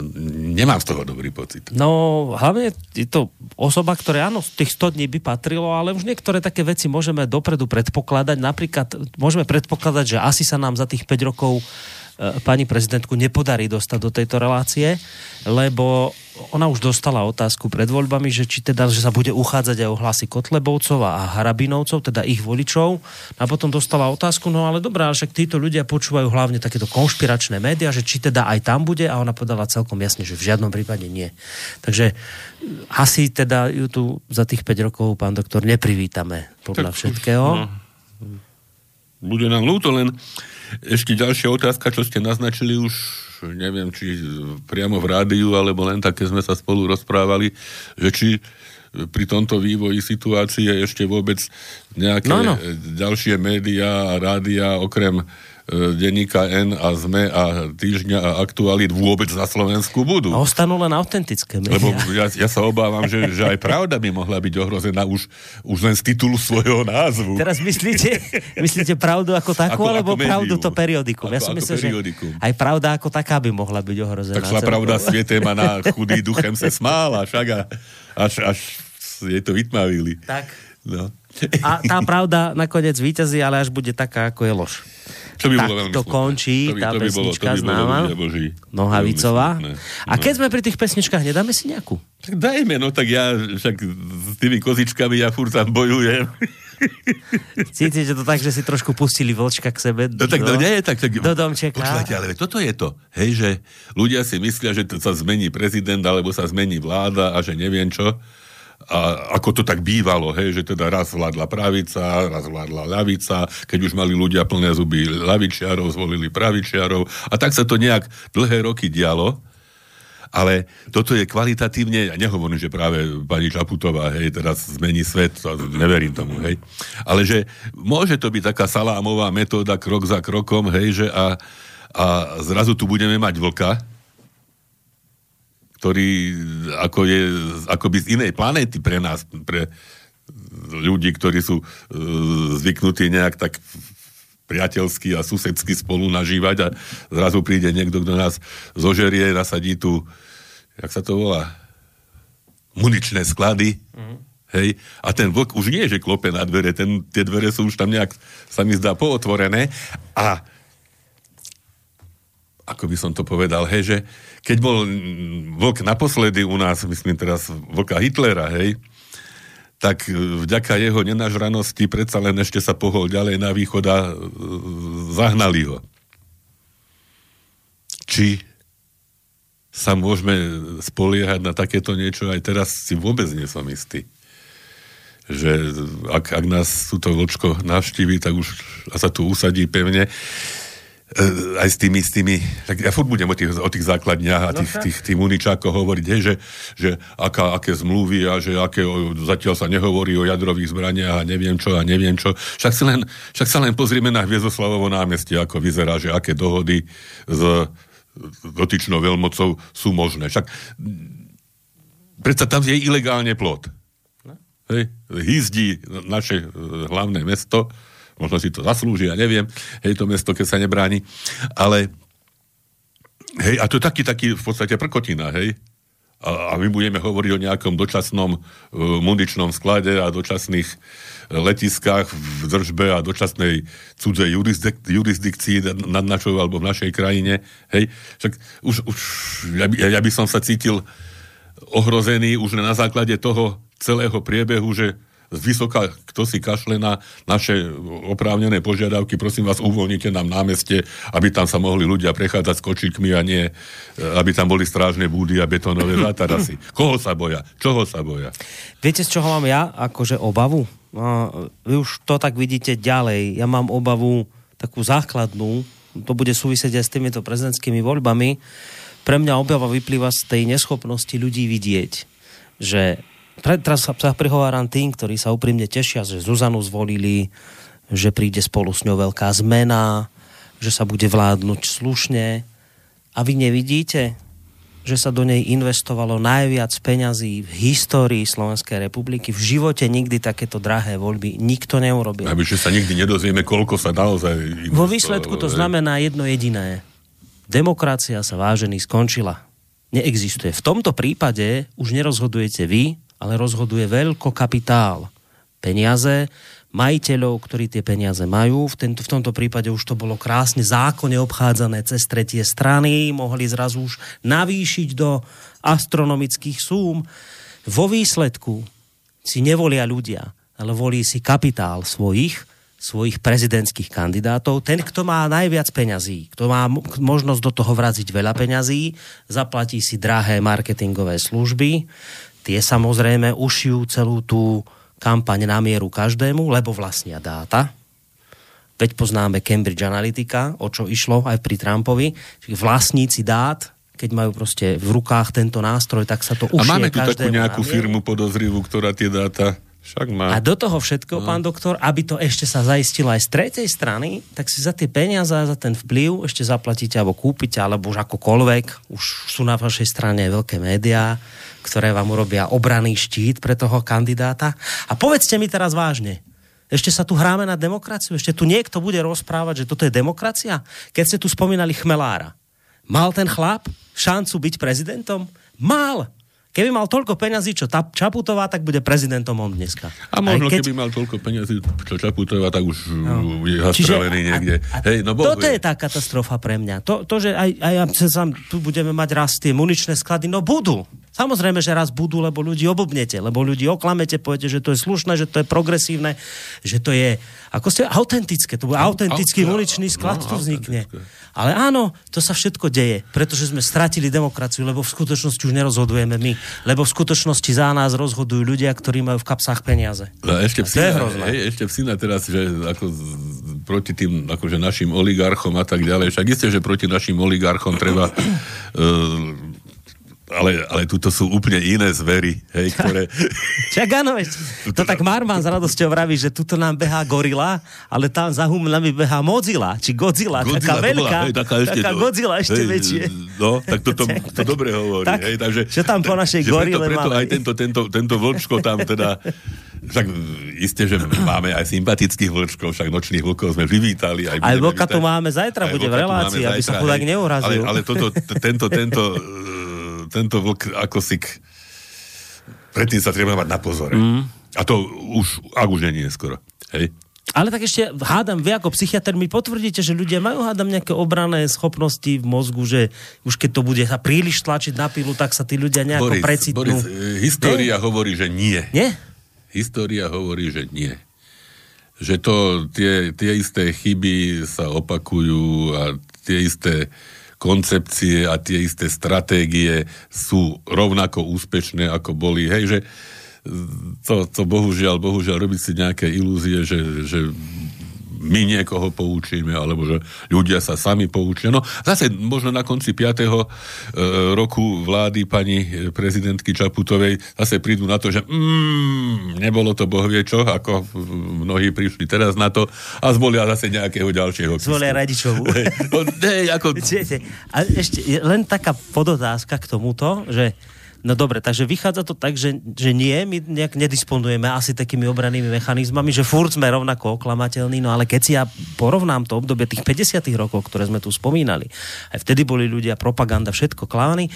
Speaker 2: nemám z toho dobrý pocit.
Speaker 1: No, hlavne je to osoba, ktorá áno, z tých 100 dní by patrilo, ale už niektoré také veci môžeme dopredu predpokladať. Napríklad môžeme predpokladať, že asi sa nám za tých 5 rokov pani prezidentku nepodarí dostať do tejto relácie, lebo ona už dostala otázku pred voľbami, že či teda, že sa bude uchádzať aj o hlasy Kotlebovcov a Harabinovcov, teda ich voličov. A potom dostala otázku, no ale dobrá, však títo ľudia počúvajú hlavne takéto konšpiračné médiá, že či teda aj tam bude a ona povedala celkom jasne, že v žiadnom prípade nie. Takže asi teda ju tu za tých 5 rokov, pán doktor, neprivítame podľa tak, všetkého. No,
Speaker 2: bude nám ľúto, len ešte ďalšia otázka, čo ste naznačili už, neviem, či priamo v rádiu, alebo len také sme sa spolu rozprávali, že či pri tomto vývoji situácie ešte vôbec nejaké no, no. ďalšie médiá a rádia okrem denníka N a ZME a týždňa a aktualit vôbec na Slovensku budú.
Speaker 1: A ostanú len autentické médiá.
Speaker 2: Lebo ja, ja sa obávam, že, že aj pravda by mohla byť ohrozená už, už len z titulu svojho názvu.
Speaker 1: Teraz myslíte, myslíte pravdu ako takú, ako, alebo ako pravdu to periodikum? Ako, ja si myslím, že aj pravda ako taká by mohla byť ohrozená.
Speaker 2: Tak šla pravda svietem a na chudý duchem sa smála, však a až, až jej to vytmavili.
Speaker 1: Tak. No. A tá pravda nakoniec víťazí, ale až bude taká, ako je lož.
Speaker 2: To by tak bolo veľmi
Speaker 1: to končí
Speaker 2: to by,
Speaker 1: tá
Speaker 2: to by
Speaker 1: pesnička
Speaker 2: bolo, to by
Speaker 1: známa.
Speaker 2: Boží,
Speaker 1: Nohavicová.
Speaker 2: No.
Speaker 1: A keď sme pri tých pesničkách, nedáme si nejakú?
Speaker 2: Tak dajme, no tak ja však s tými kozičkami ja furt tam bojujem.
Speaker 1: Cítite to tak, že si trošku pustili vlčka k sebe?
Speaker 2: No tak no, nie, tak, tak
Speaker 1: do domčeka.
Speaker 2: Počúvajte, ale toto je to. Hej, že ľudia si myslia, že to sa zmení prezident, alebo sa zmení vláda a že neviem čo a ako to tak bývalo, hej, že teda raz vládla pravica, raz vládla ľavica, keď už mali ľudia plné zuby ľavičiarov, zvolili pravičiarov a tak sa to nejak dlhé roky dialo. Ale toto je kvalitatívne, ja nehovorím, že práve pani Čaputová, hej, teraz zmení svet, neverím tomu, hej. Ale že môže to byť taká salámová metóda krok za krokom, hej, že a, a zrazu tu budeme mať vlka, ktorý ako je akoby z inej planéty pre nás, pre ľudí, ktorí sú e, zvyknutí nejak tak priateľsky a susedsky spolu nažívať a zrazu príde niekto, kto nás zožerie, nasadí tu, jak sa to volá, muničné sklady, mm. hej, a ten vlk už nie že klope na dvere, ten, tie dvere sú už tam nejak, sa mi zdá, pootvorené. A ako by som to povedal, hej, že keď bol vlk naposledy u nás, myslím teraz vlka Hitlera, hej, tak vďaka jeho nenažranosti predsa len ešte sa pohol ďalej na východ a e, zahnali ho. Či sa môžeme spoliehať na takéto niečo, aj teraz si vôbec nie som istý. Že ak, ak nás túto vlčko navštíví, tak už a sa tu usadí pevne, aj s tými, s tými, tak ja furt budem o tých, o tých základniach a tých, no, tých, tých muničákoch hovoriť, hej, že, že aká, aké zmluvy a že aké, o, zatiaľ sa nehovorí o jadrových zbraniach a neviem čo a neviem čo. Však, si len, však sa len pozrieme na Hviezoslavovo námestie, ako vyzerá, že aké dohody s dotyčnou veľmocou sú možné. Však predsa tam je ilegálne plot. No. Hej, hýzdí naše e, hlavné mesto, možno si to zaslúži, ja neviem, hej, to mesto, keď sa nebráni, ale hej, a to je taký, taký v podstate prkotina, hej, a, a my budeme hovoriť o nejakom dočasnom uh, muničnom sklade a dočasných uh, letiskách v držbe a dočasnej cudzej jurisdik- jurisdikcii nad našou alebo v našej krajine. Hej, však už, už ja, by, ja by som sa cítil ohrozený už na základe toho celého priebehu, že z vysoka, kto si kašle na naše oprávnené požiadavky, prosím vás, uvoľnite nám námestie, aby tam sa mohli ľudia prechádzať s kočíkmi a nie, aby tam boli strážne búdy a betónové zátarasy. Koho sa boja? Čoho sa boja?
Speaker 1: Viete, z čoho mám ja akože obavu? No, vy už to tak vidíte ďalej. Ja mám obavu takú základnú, to bude súvisieť aj s týmito prezidentskými voľbami. Pre mňa objava vyplýva z tej neschopnosti ľudí vidieť, že teraz sa, prihováram tým, ktorí sa úprimne tešia, že Zuzanu zvolili, že príde spolu s ňou veľká zmena, že sa bude vládnuť slušne. A vy nevidíte, že sa do nej investovalo najviac peňazí v histórii Slovenskej republiky. V živote nikdy takéto drahé voľby nikto neurobil.
Speaker 2: Že sa nikdy nedozvieme, koľko sa naozaj
Speaker 1: Vo výsledku to znamená jedno jediné. Demokracia sa vážený skončila. Neexistuje. V tomto prípade už nerozhodujete vy, ale rozhoduje veľko kapitál. Peniaze, majiteľov, ktorí tie peniaze majú. V, tento, v tomto prípade už to bolo krásne zákonne obchádzané cez tretie strany, mohli zrazu už navýšiť do astronomických súm. Vo výsledku si nevolia ľudia, ale volí si kapitál svojich, svojich prezidentských kandidátov. Ten, kto má najviac peňazí, kto má možnosť do toho vraziť veľa peňazí, zaplatí si drahé marketingové služby, tie samozrejme ušijú celú tú kampaň na mieru každému, lebo vlastnia dáta. Veď poznáme Cambridge Analytica, o čo išlo aj pri Trumpovi. Vlastníci dát, keď majú proste v rukách tento nástroj, tak sa to ušie
Speaker 2: A máme tu takú nejakú firmu podozrivú, ktorá tie dáta Však má.
Speaker 1: A do toho všetko, no. pán doktor, aby to ešte sa zaistilo aj z tretej strany, tak si za tie peniaze za ten vplyv ešte zaplatíte alebo kúpite, alebo už akokoľvek. Už sú na vašej strane veľké médiá, ktoré vám urobia obraný štít pre toho kandidáta. A povedzte mi teraz vážne, ešte sa tu hráme na demokraciu? Ešte tu niekto bude rozprávať, že toto je demokracia? Keď ste tu spomínali Chmelára. Mal ten chlap šancu byť prezidentom? Mal. Keby mal toľko peňazí, čo ta, Čaputová, tak bude prezidentom on dneska.
Speaker 2: A možno, keď... keby mal toľko peňazí, čo Čaputová, tak už no. je zastrelený niekde. A, a, Hej, no
Speaker 1: toto je tá katastrofa pre mňa. To, to že aj, aj sám, tu budeme mať raz tie muničné sklady, no budú. Samozrejme, že raz budú, lebo ľudí obobnete, lebo ľudí oklamete, poviete, že to je slušné, že to je progresívne, že to je, ako ste, autentické. To bude autentický muničný sklad, no, tu vznikne. Ale áno, to sa všetko deje, pretože sme stratili demokraciu, lebo v skutočnosti už nerozhodujeme my, lebo v skutočnosti za nás rozhodujú ľudia, ktorí majú v kapsách peniaze.
Speaker 2: No, ešte psina, hej, ešte psina teraz, že ako proti tým akože našim oligarchom a tak ďalej. Však isté, že proti našim oligarchom treba uh, ale, ale tuto sú úplne iné zvery, hej, ktoré...
Speaker 1: Čak áno, to tak Marman s radosťou vraví, že tuto nám behá gorila, ale tam za nami behá Mozilla, či Godzilla, Godzilla taká veľká, hej, taká, ešte, taká Godzilla ešte hej, väčšie.
Speaker 2: No, tak toto to, to dobre hovorí. Tak, hej, takže,
Speaker 1: čo tam po našej gorile
Speaker 2: preto, preto máme. aj tento, tento, tento vlčko tam teda však isté, že máme aj sympatických vlčkov, však nočných vlkov sme privítali. Aj,
Speaker 1: aj vlka tu máme zajtra, bude v relácii, aby sa chudák neurazil.
Speaker 2: Ale, ale toto, tento, tento tento vlk ako si... K... Predtým sa treba mať na pozore. Mm. A to už, ak už nie je skoro. Hej?
Speaker 1: Ale tak ešte hádam, vy ako psychiatr mi potvrdíte, že ľudia majú hádam nejaké obrané schopnosti v mozgu, že už keď to bude sa príliš tlačiť na pilu, tak sa tí ľudia nejako Boris, precitnú.
Speaker 2: Boris, e, história nie? hovorí, že nie.
Speaker 1: Nie?
Speaker 2: História hovorí, že nie. Že to, tie, tie isté chyby sa opakujú a tie isté koncepcie a tie isté stratégie sú rovnako úspešné, ako boli. Hej, že to, to bohužiaľ, bohužiaľ robiť si nejaké ilúzie, že, že my niekoho poučíme, alebo že ľudia sa sami poučia. No zase možno na konci 5. E, roku vlády pani prezidentky Čaputovej zase prídu na to, že mm, nebolo to bohvie čo, ako mnohí prišli teraz na to a zvolia zase nejakého ďalšieho.
Speaker 1: Zvolia Radičovú.
Speaker 2: no, ne, ako...
Speaker 1: A ešte len taká podotázka k tomuto, že No dobre, takže vychádza to tak, že, že nie, my nejak nedisponujeme asi takými obranými mechanizmami, že furt sme rovnako oklamateľní, no ale keď si ja porovnám to obdobie tých 50 rokov, ktoré sme tu spomínali, aj vtedy boli ľudia, propaganda, všetko klány,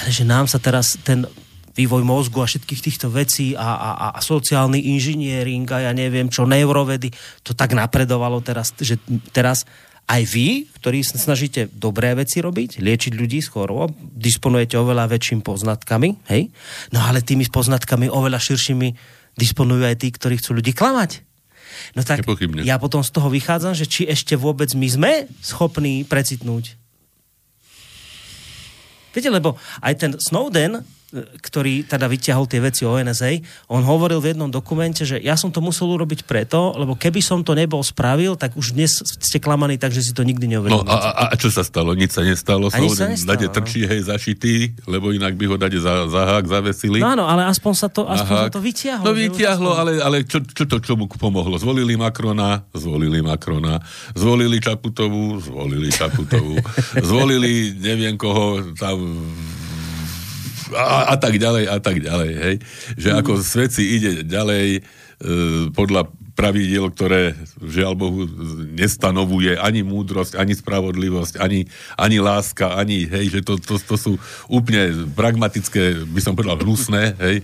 Speaker 1: ale že nám sa teraz ten vývoj mozgu a všetkých týchto vecí a, a, a sociálny inžiniering a ja neviem čo, neurovedy, to tak napredovalo teraz, že teraz aj vy, ktorí snažíte dobré veci robiť, liečiť ľudí z chorôb, disponujete oveľa väčším poznatkami, hej? No ale tými poznatkami oveľa širšími disponujú aj tí, ktorí chcú ľudí klamať. No tak Nepochybne. ja potom z toho vychádzam, že či ešte vôbec my sme schopní precitnúť. Viete, lebo aj ten Snowden ktorý teda vyťahol tie veci o NSA, on hovoril v jednom dokumente, že ja som to musel urobiť preto, lebo keby som to nebol spravil, tak už dnes ste klamaní, takže si to nikdy neuvedomíte.
Speaker 2: No a, a, čo sa stalo? Nič sa nestalo. A nič sa nestalo. Dade no. trčí, hej, zašitý, lebo inak by ho dade za, za hák zavesili.
Speaker 1: No áno, ale aspoň sa to, aspoň sa to vyťahlo.
Speaker 2: No vyťahlo, ale, ale čo, čo to čomu pomohlo? Zvolili Macrona, zvolili Macrona, zvolili Čaputovú, zvolili Čaputovú, zvolili neviem koho tam a, a tak ďalej, a tak ďalej, hej. Že ako mm. svet si ide ďalej e, podľa pravidiel, ktoré žiaľ Bohu nestanovuje ani múdrosť, ani spravodlivosť, ani, ani láska, ani, hej, že to, to, to sú úplne pragmatické, by som povedal, hnusné, hej, e,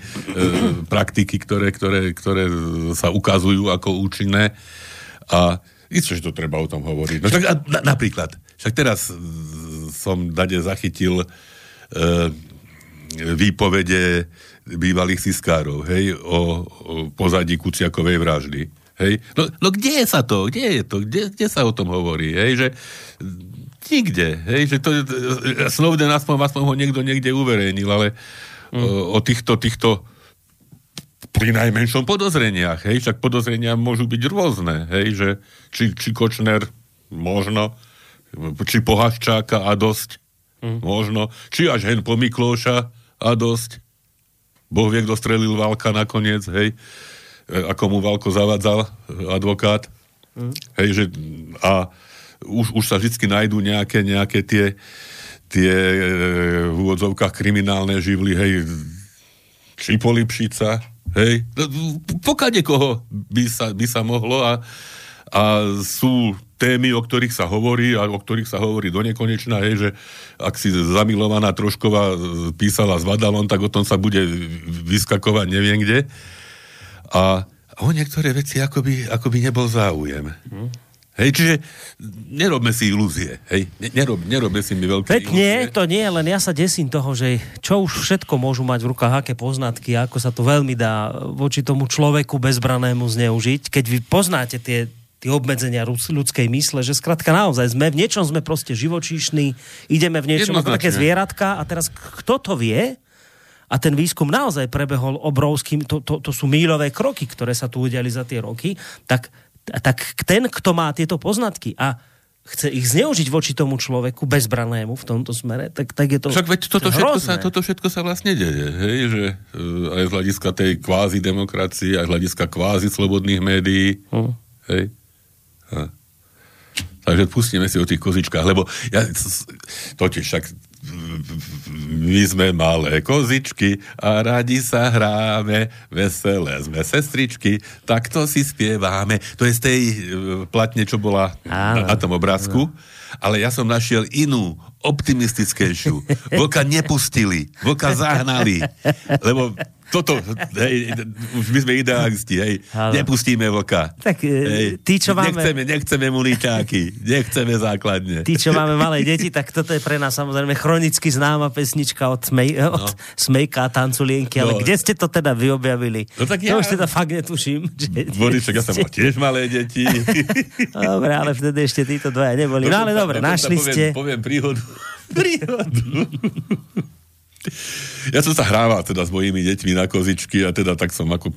Speaker 2: praktiky, ktoré, ktoré, ktoré sa ukazujú ako účinné. A isté, že to treba o tom hovoriť. No tak na, napríklad, však teraz som dade zachytil e, výpovede bývalých siskárov, hej, o, o pozadí Kuciakovej vraždy. Hej. No, no kde je sa to? Kde je to? Kde, kde sa o tom hovorí? Hej, že nikde. Hej, že to, Snowden aspoň, aspoň ho niekto niekde uverejnil, ale mm. o, o týchto, týchto pri najmenšom podozreniach, hej, však podozrenia môžu byť rôzne, hej, že či, či Kočner možno, či Pohaščáka a dosť, mm. možno, či až hen po Miklóša, a dosť. Boh vie, kto strelil válka nakoniec, hej. ako mu Valko zavadzal, advokát. Mm. Hej, že, a už, už sa vždy nájdú nejaké, nejaké tie, tie v úvodzovkách kriminálne živly, hej, Čipolipšica, hej, no, pokade koho by sa, by sa mohlo a, a sú témy, o ktorých sa hovorí a o ktorých sa hovorí do nekonečna, hej, že ak si zamilovaná Trošková písala s Vadalon, tak o tom sa bude vyskakovať neviem kde. A o niektoré veci akoby, akoby nebol záujem. Mm. Hej, čiže nerobme si ilúzie, hej, nerob, nerobme si mi veľké
Speaker 1: Veď nie, to nie, len ja sa desím toho, že čo už všetko môžu mať v rukách, aké poznatky, ako sa to veľmi dá voči tomu človeku bezbranému zneužiť, keď vy poznáte tie tie obmedzenia ľudskej mysle, že skrátka naozaj sme, v niečom sme proste živočíšni, ideme v niečom ako také zvieratka a teraz kto to vie? A ten výskum naozaj prebehol obrovským, to, to, to sú míľové kroky, ktoré sa tu udiali za tie roky, tak, tak ten, kto má tieto poznatky a chce ich zneužiť voči tomu človeku bezbranému v tomto smere, tak, tak je to
Speaker 2: Však veď toto všetko, sa, toto všetko sa vlastne deje, hej, že uh, aj z hľadiska tej kvázi demokracie, aj z hľadiska kvázi slobodných médií, hmm. hej, Takže pustíme si o tých kozičkách, lebo ja totiž však my sme malé kozičky a radi sa hráme, veselé sme sestričky, tak to si spieváme. To je z tej e, platne, čo bola na, na tom obrázku. Ale ja som našiel inú, optimistickejšiu. Vlka nepustili, vlka zahnali, lebo toto, hej, už my sme idealisti, hej, Halo. nepustíme vlka.
Speaker 1: Tak e, hej, tí, čo máme...
Speaker 2: Nechceme, nechceme muničáky, nechceme základne.
Speaker 1: Tí, čo máme malé deti, tak toto je pre nás samozrejme chronicky známa pesnička od, smej, no. od Smejka a Tanculienky, ale no. kde ste to teda vyobjavili? No tak ja... To už teda fakt netuším.
Speaker 2: Že... Boriček, ja som mal tiež malé deti.
Speaker 1: dobre, ale vtedy ešte títo dvaja neboli. No ale dobre, našli
Speaker 2: poviem,
Speaker 1: ste.
Speaker 2: Poviem príhodu. Príhodu. Ja som sa hrával teda s mojimi deťmi na kozičky a teda tak som ako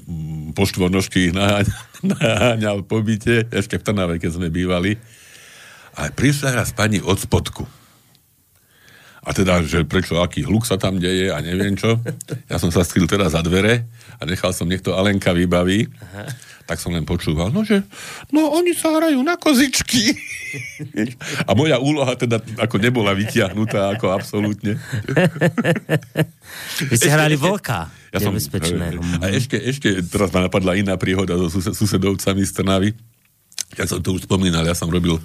Speaker 2: po štvornožky ich naháňal, po byte, ešte v Trnave, keď sme bývali. A prišla raz pani od spodku. A teda, že prečo, aký hluk sa tam deje a neviem čo. Ja som sa skryl teda za dvere a nechal som, nech to Alenka vybaví. Aha tak som len počúval, no že, no oni sa hrajú na kozičky. A moja úloha teda ako nebola vytiahnutá, ako absolútne.
Speaker 1: Vy ste hrali vlka. Ja som,
Speaker 2: A ešte, ešte, teraz ma napadla iná príhoda so susedovcami z Trnavy. Ja som to už spomínal, ja som robil e,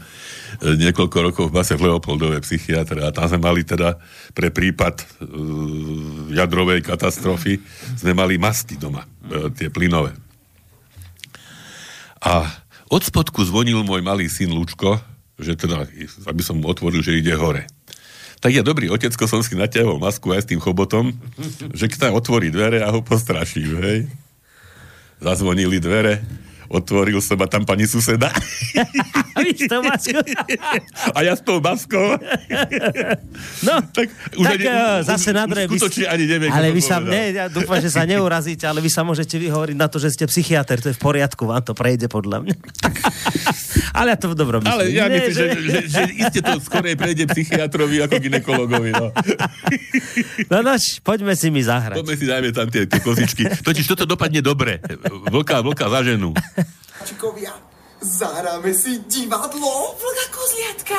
Speaker 2: niekoľko rokov v base v Leopoldove psychiatre a tam sme mali teda pre prípad uh, jadrovej katastrofy sme mali masky doma, uh, tie plynové. A od spodku zvonil môj malý syn Lučko, že teda, aby som mu otvoril, že ide hore. Tak ja dobrý otecko som si natiahol masku aj s tým chobotom, že keď otvorí dvere a ho postraším, hej. Zazvonili dvere, otvoril som a tam pani suseda. A ja s tou maskou.
Speaker 1: No, tak, už tak ani, uh, zase na dre.
Speaker 2: Skutočne ani neviem,
Speaker 1: ale vy sa, ne, ja dúfam, že sa neurazíte, ale vy sa môžete vyhovoriť na to, že ste psychiatr, to je v poriadku, vám to prejde podľa mňa. ale ja to v dobrom
Speaker 2: myslím. Ale ja ne, myslím, že, že, že, iste to skorej prejde psychiatrovi ako ginekologovi. No.
Speaker 1: no noč, poďme si mi zahrať.
Speaker 2: Poďme si, dajme tam tie, tie kozičky. Totiž toto dopadne dobre. Vlka, vlka za ženu.
Speaker 3: Čikovia, zahráme si divadlo Vlka kozliatka.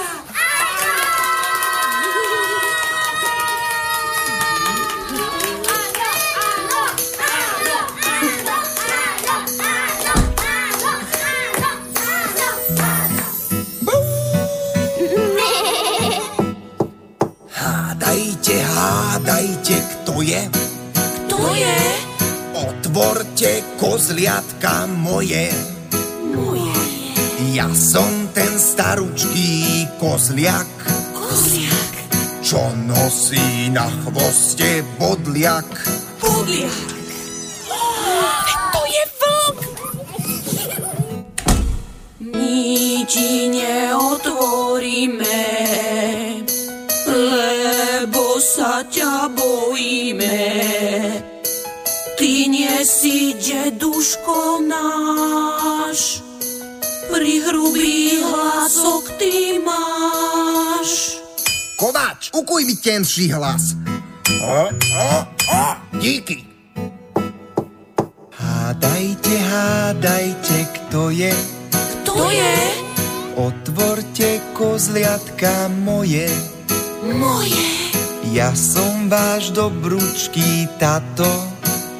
Speaker 3: Hádajte, hádajte, kto je?
Speaker 4: Kto je?
Speaker 3: Otvorte kozliatka moje. Ja som ten staručký kozliak,
Speaker 4: kozliak,
Speaker 3: čo nosí na chvoste bodliak.
Speaker 4: Bodliak. To je vlk. My ti neotvoríme, lebo sa ťa bojíme. Si deduško náš, pri hrubý hlasok ty máš.
Speaker 3: Kováč, ukuj mi tenší hlas. O, o, o, díky. Hádajte, hádajte, kto je,
Speaker 4: Kto je
Speaker 3: otvorte kozliatka moje.
Speaker 4: moje
Speaker 3: Ja som váš dobrúčký tato,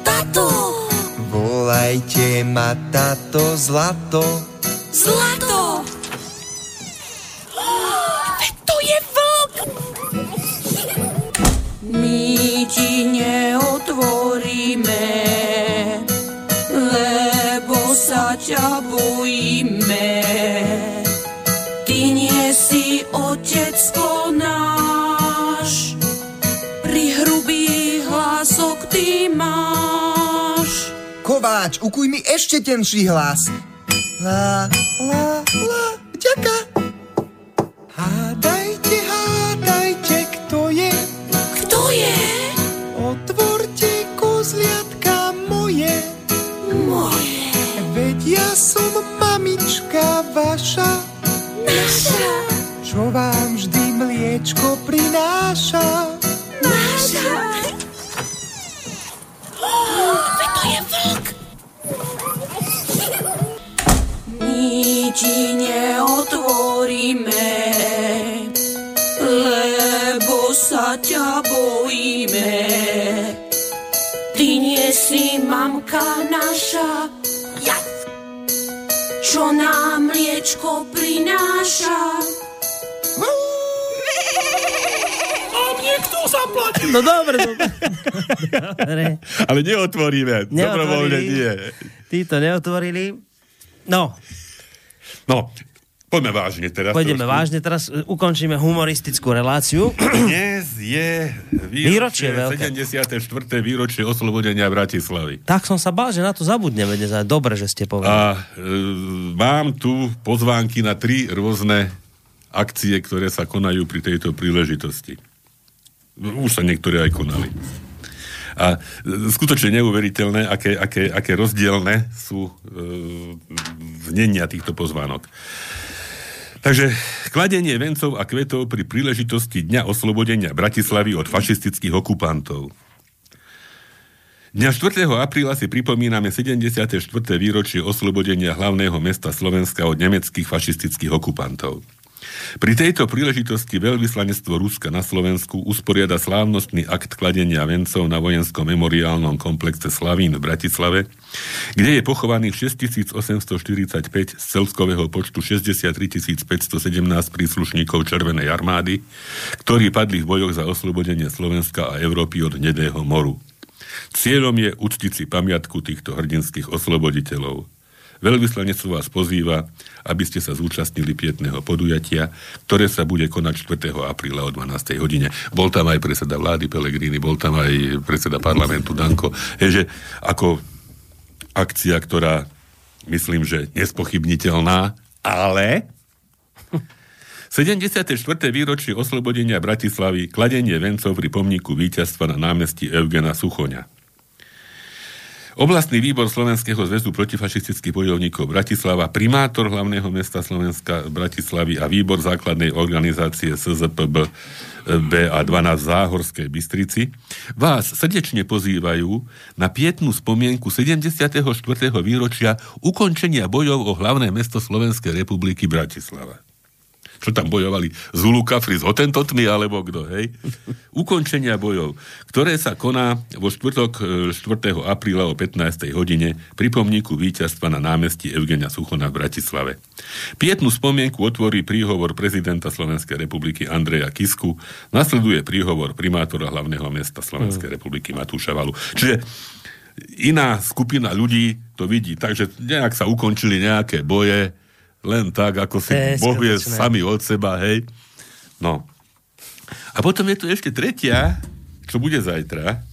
Speaker 4: tato?
Speaker 3: volajte ma tato zlato.
Speaker 4: Zlato! Veď to je vlk! My ti neotvoríme, lebo sa ťa bojíme.
Speaker 3: Kováč, ukuj mi ešte tenší hlas. La, la, la, vďaka. Hádajte, hádajte, kto je,
Speaker 4: Kto je
Speaker 3: otvorte kozliatka moje.
Speaker 4: moje?
Speaker 3: Veď ja som mamička vaša,
Speaker 4: Naša,
Speaker 3: čo vám vždy mliečko prináša.
Speaker 4: naša. Veď to je vlk. Ti neotvoríme, lebo sa ťa bojíme. Ty nie si mamka naša, ja. čo nám mliečko prináša.
Speaker 1: No dobre, dobre. dobre.
Speaker 2: Ale neotvoríme. Dobrovoľne nie.
Speaker 1: Tí to neotvorili. No,
Speaker 2: No, poďme vážne teraz. trošku.
Speaker 1: vážne. Teraz e, ukončíme humoristickú reláciu.
Speaker 2: Dnes je
Speaker 1: Výročie
Speaker 2: výročie,
Speaker 1: veľké.
Speaker 2: 74. výročie oslobodenia Bratislavy.
Speaker 1: tak som sa bál, že na to zabudneme dnes. ale Dobre, že ste povedali.
Speaker 2: A e, mám tu pozvánky na tri rôzne akcie, ktoré sa konajú pri tejto príležitosti. Už sa niektoré aj konali. A skutočne neuveriteľné, aké, aké, aké rozdielne sú e, znenia týchto pozvánok. Takže kladenie vencov a kvetov pri príležitosti Dňa oslobodenia Bratislavy od fašistických okupantov. Dňa 4. apríla si pripomíname 74. výročie oslobodenia hlavného mesta Slovenska od nemeckých fašistických okupantov. Pri tejto príležitosti veľvyslanectvo Ruska na Slovensku usporiada slávnostný akt kladenia vencov na vojenskom memoriálnom komplexe Slavín v Bratislave, kde je pochovaných 6845 z celkového počtu 63 517 príslušníkov Červenej armády, ktorí padli v bojoch za oslobodenie Slovenska a Európy od Nedého moru. Cieľom je uctiť si pamiatku týchto hrdinských osloboditeľov. Veľvyslanectvo vás pozýva, aby ste sa zúčastnili pietného podujatia, ktoré sa bude konať 4. apríla o 12. hodine. Bol tam aj predseda vlády Pelegrini, bol tam aj predseda parlamentu Danko. Je, že ako akcia, ktorá myslím, že nespochybniteľná, ale 74. výročie oslobodenia Bratislavy, kladenie vencov pri pomníku víťazstva na námestí Eugena Suchoňa. Oblastný výbor Slovenského zväzu protifašistických bojovníkov Bratislava, primátor hlavného mesta Slovenska Bratislavy a výbor základnej organizácie SZPB BA12 v Záhorskej Bystrici vás srdečne pozývajú na pietnú spomienku 74. výročia ukončenia bojov o hlavné mesto Slovenskej republiky Bratislava čo tam bojovali Zulu Kafri s Hotentotmi, alebo kto, hej? Ukončenia bojov, ktoré sa koná vo štvrtok e, 4. apríla o 15. hodine pri pomníku víťazstva na námestí Evgenia Suchona v Bratislave. Pietnú spomienku otvorí príhovor prezidenta Slovenskej republiky Andreja Kisku, nasleduje príhovor primátora hlavného mesta Slovenskej republiky Matúša Valu. Čiže iná skupina ľudí to vidí, takže nejak sa ukončili nejaké boje, len tak, ako si
Speaker 1: je
Speaker 2: Boh vie
Speaker 1: skutočné.
Speaker 2: sami od seba, hej. No. A potom je tu ešte tretia, čo bude zajtra,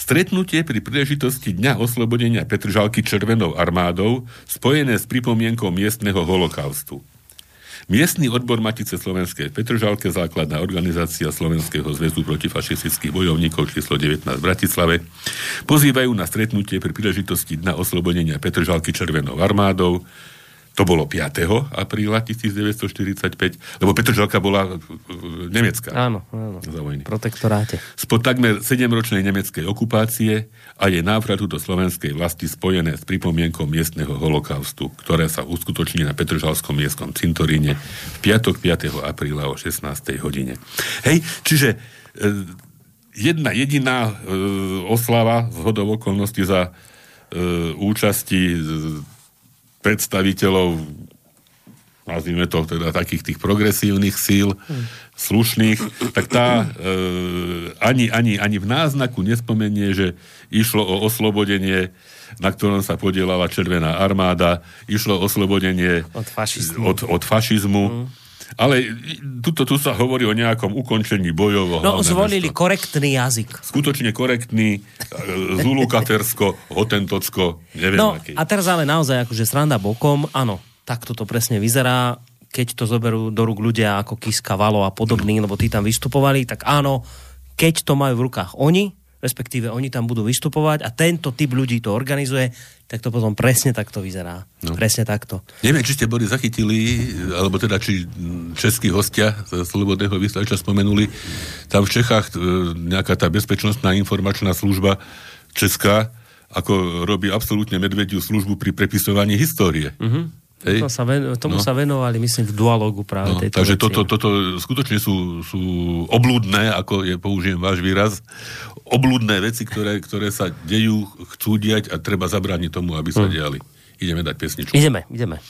Speaker 2: stretnutie pri príležitosti Dňa oslobodenia Petržalky Červenou armádou spojené s pripomienkou miestneho holokaustu. Miestny odbor Matice Slovenskej v Petržalke, základná organizácia Slovenského zväzu protifašistických bojovníkov číslo 19 v Bratislave, pozývajú na stretnutie pri príležitosti Dňa oslobodenia Petržalky Červenou armádou To bolo 5. apríla 1945, lebo Petržalka bola e, nemecká.
Speaker 1: Áno, áno.
Speaker 2: Za vojny.
Speaker 1: Protektoráte.
Speaker 2: Spod takmer 7-ročnej nemeckej okupácie a je návratu do slovenskej vlasti spojené s pripomienkou miestneho holokaustu, ktoré sa uskutoční na Petržalskom miestnom cintoríne v piatok 5. apríla o 16. hodine. Hej, čiže e, jedna jediná e, oslava z hodov okolností za e, účasti e, predstaviteľov nazvime to teda takých tých progresívnych síl, hmm. slušných, tak tá e, ani, ani, ani v náznaku nespomenie, že išlo o oslobodenie, na ktorom sa podielala Červená armáda, išlo o oslobodenie
Speaker 1: od fašizmu.
Speaker 2: Od, od fašizmu. Hmm. Ale tuto, tu sa hovorí o nejakom ukončení bojov.
Speaker 1: No, zvolili mesto. korektný jazyk.
Speaker 2: Skutočne korektný, Zulu, Katersko, Hotentocko, neviem
Speaker 1: no,
Speaker 2: aký.
Speaker 1: a teraz ale naozaj, akože sranda bokom, áno, takto to presne vyzerá, keď to zoberú do rúk ľudia ako Kiska, Valo a podobní, lebo tí tam vystupovali, tak áno, keď to majú v rukách oni, respektíve oni tam budú vystupovať a tento typ ľudí to organizuje, tak to potom presne takto vyzerá. No. Presne takto.
Speaker 2: Neviem, či ste boli zachytili, alebo teda či českí hostia z Slobodného vysielača spomenuli, tam v Čechách e, nejaká tá bezpečnostná informačná služba česká, ako robí absolútne medvediu službu pri prepisovaní histórie. Uh-huh.
Speaker 1: Hej. To sa ven, tomu no. sa venovali, myslím, v dualogu práve no, tejto
Speaker 2: Takže toto, toto skutočne sú, sú oblúdne, ako je, použijem váš výraz, oblúdne veci, ktoré, ktoré sa dejú, chcú diať a treba zabrániť tomu, aby sa hmm. diali. Ideme dať pesničku.
Speaker 1: Ideme, ideme.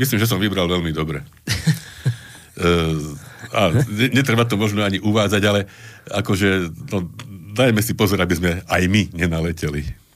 Speaker 2: Myslím, že som vybral veľmi dobre. uh, a netreba to možno ani uvádzať, ale akože no, dajme si pozor, aby sme aj my nenaleteli.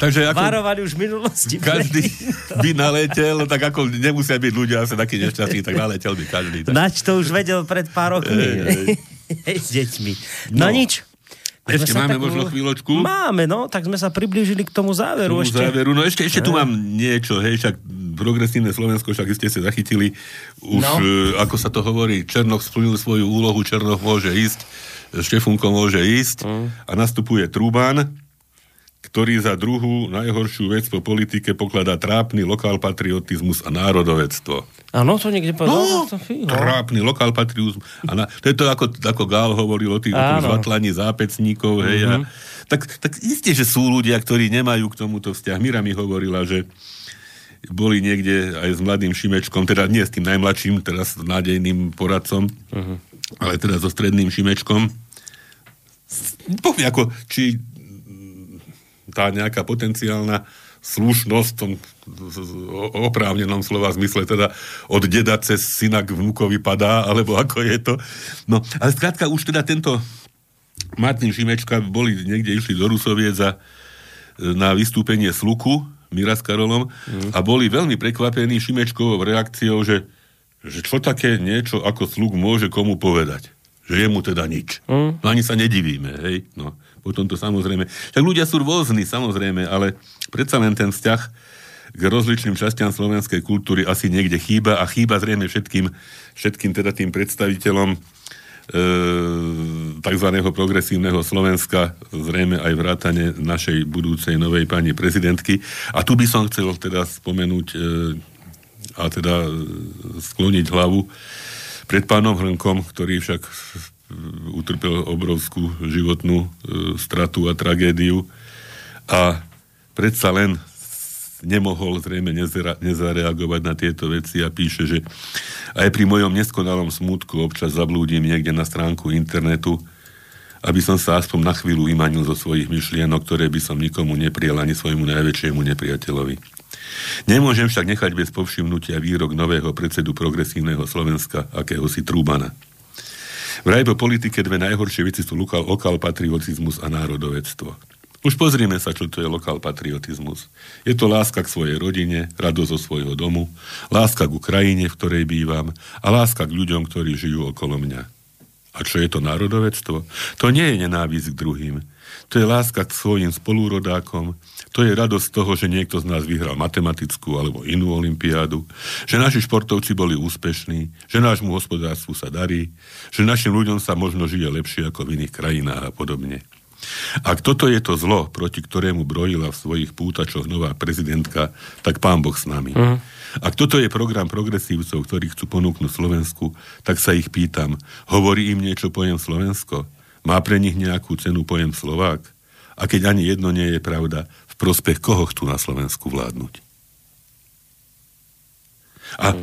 Speaker 2: Takže ako-
Speaker 1: varovali už v minulosti.
Speaker 2: Každý by naletel, tak ako nemusia byť ľudia asi takí nešťastní, tak naletel by každý. Tak.
Speaker 1: Nač to už vedel pred pár rokmi. S deťmi. No,
Speaker 2: No.
Speaker 1: nič.
Speaker 2: Ešte
Speaker 1: sa
Speaker 2: máme
Speaker 1: tak-
Speaker 2: možno chvíľočku?
Speaker 1: Máme, no, tak sme sa priblížili k tomu záveru.
Speaker 2: Tomu
Speaker 1: ešte.
Speaker 2: záveru. No ešte, ešte tu mám niečo, hej, však progresívne Slovensko, však ste sa zachytili, už,
Speaker 1: No.
Speaker 2: no. ako sa to hovorí, Černoch splnil svoju úlohu, Černoch môže ísť, Štefunko môže ísť
Speaker 1: Mm.
Speaker 2: a nastupuje Trúban, ktorý za druhú najhoršiu vec po politike pokladá trápny lokálpatriotizmus a národovectvo.
Speaker 1: Áno, to niekde povedal.
Speaker 2: No,
Speaker 1: to fího.
Speaker 2: trápny lokálpatriotizmus. A na, to je to, ako, ako Gál hovoril o tých o tom.
Speaker 1: Mhm.
Speaker 2: zvatlaní zápecníkov. Hej, a, tak, tak isté, že sú ľudia, ktorí nemajú k tomuto vzťah. Mira mi hovorila, že boli niekde aj s mladým Šimečkom, teda nie s tým najmladším, teraz s nádejným poradcom,
Speaker 1: Mhm.
Speaker 2: ale teda so stredným Šimečkom. Povie ako, či tá nejaká potenciálna slušnosť v tom oprávnenom slova zmysle, teda od deda cez syna k vnúkovi padá, alebo ako je to. No, ale skrátka už teda tento Martin Šimečka boli niekde išli do Rusoviec a e, na vystúpenie Sluku, Mira s Karolom, mm. a boli veľmi prekvapení Šimečkovou reakciou, že, že čo také niečo ako Sluk môže komu povedať. Že jemu teda nič. Mm. No ani sa nedivíme, hej. No, potom to samozrejme... Tak ľudia sú rôzni, samozrejme, ale predsa len ten vzťah k rozličným častiam slovenskej kultúry asi niekde chýba a chýba zrejme všetkým, všetkým teda tým predstaviteľom e, tzv. progresívneho Slovenska, zrejme aj vrátane našej budúcej novej pani prezidentky. A tu by som chcel teda spomenúť e, a teda e, skloniť hlavu pred pánom Hrnkom, ktorý však utrpel obrovskú životnú e, stratu a tragédiu a predsa len nemohol zrejme nezera, nezareagovať na tieto veci a píše, že aj pri mojom neskonalom smutku občas zablúdim niekde na stránku internetu, aby som sa aspoň na chvíľu vymanil zo svojich myšlienok, ktoré by som nikomu nepriel ani svojmu najväčšiemu nepriateľovi. Nemôžem však nechať bez povšimnutia výrok nového predsedu progresívneho Slovenska, akéhosi Trúbana. Vraj po politike dve najhoršie veci sú lokál, lokál patriotizmus a národovectvo. Už pozrieme sa, čo to je lokál patriotizmus. Je to láska k svojej rodine, radosť zo svojho domu, láska k krajine, v ktorej bývam a láska k ľuďom, ktorí žijú okolo mňa. A čo je to národovectvo? To nie je nenávisť k druhým. To je láska k svojim spolúrodákom. To je radosť toho, že niekto z nás vyhral matematickú alebo inú olimpiádu, že naši športovci boli úspešní, že nášmu hospodárstvu sa darí, že našim ľuďom sa možno žije lepšie ako v iných krajinách a podobne. Ak toto je to zlo, proti ktorému brojila v svojich pútačoch nová prezidentka, tak pán Boh s nami. Mm. Ak toto je program progresívcov, ktorí chcú ponúknuť Slovensku, tak sa ich pýtam, hovorí im niečo pojem Slovensko? Má pre nich nejakú cenu pojem Slovák? A keď ani jedno nie je pravda, v prospech koho chcú na Slovensku vládnuť? A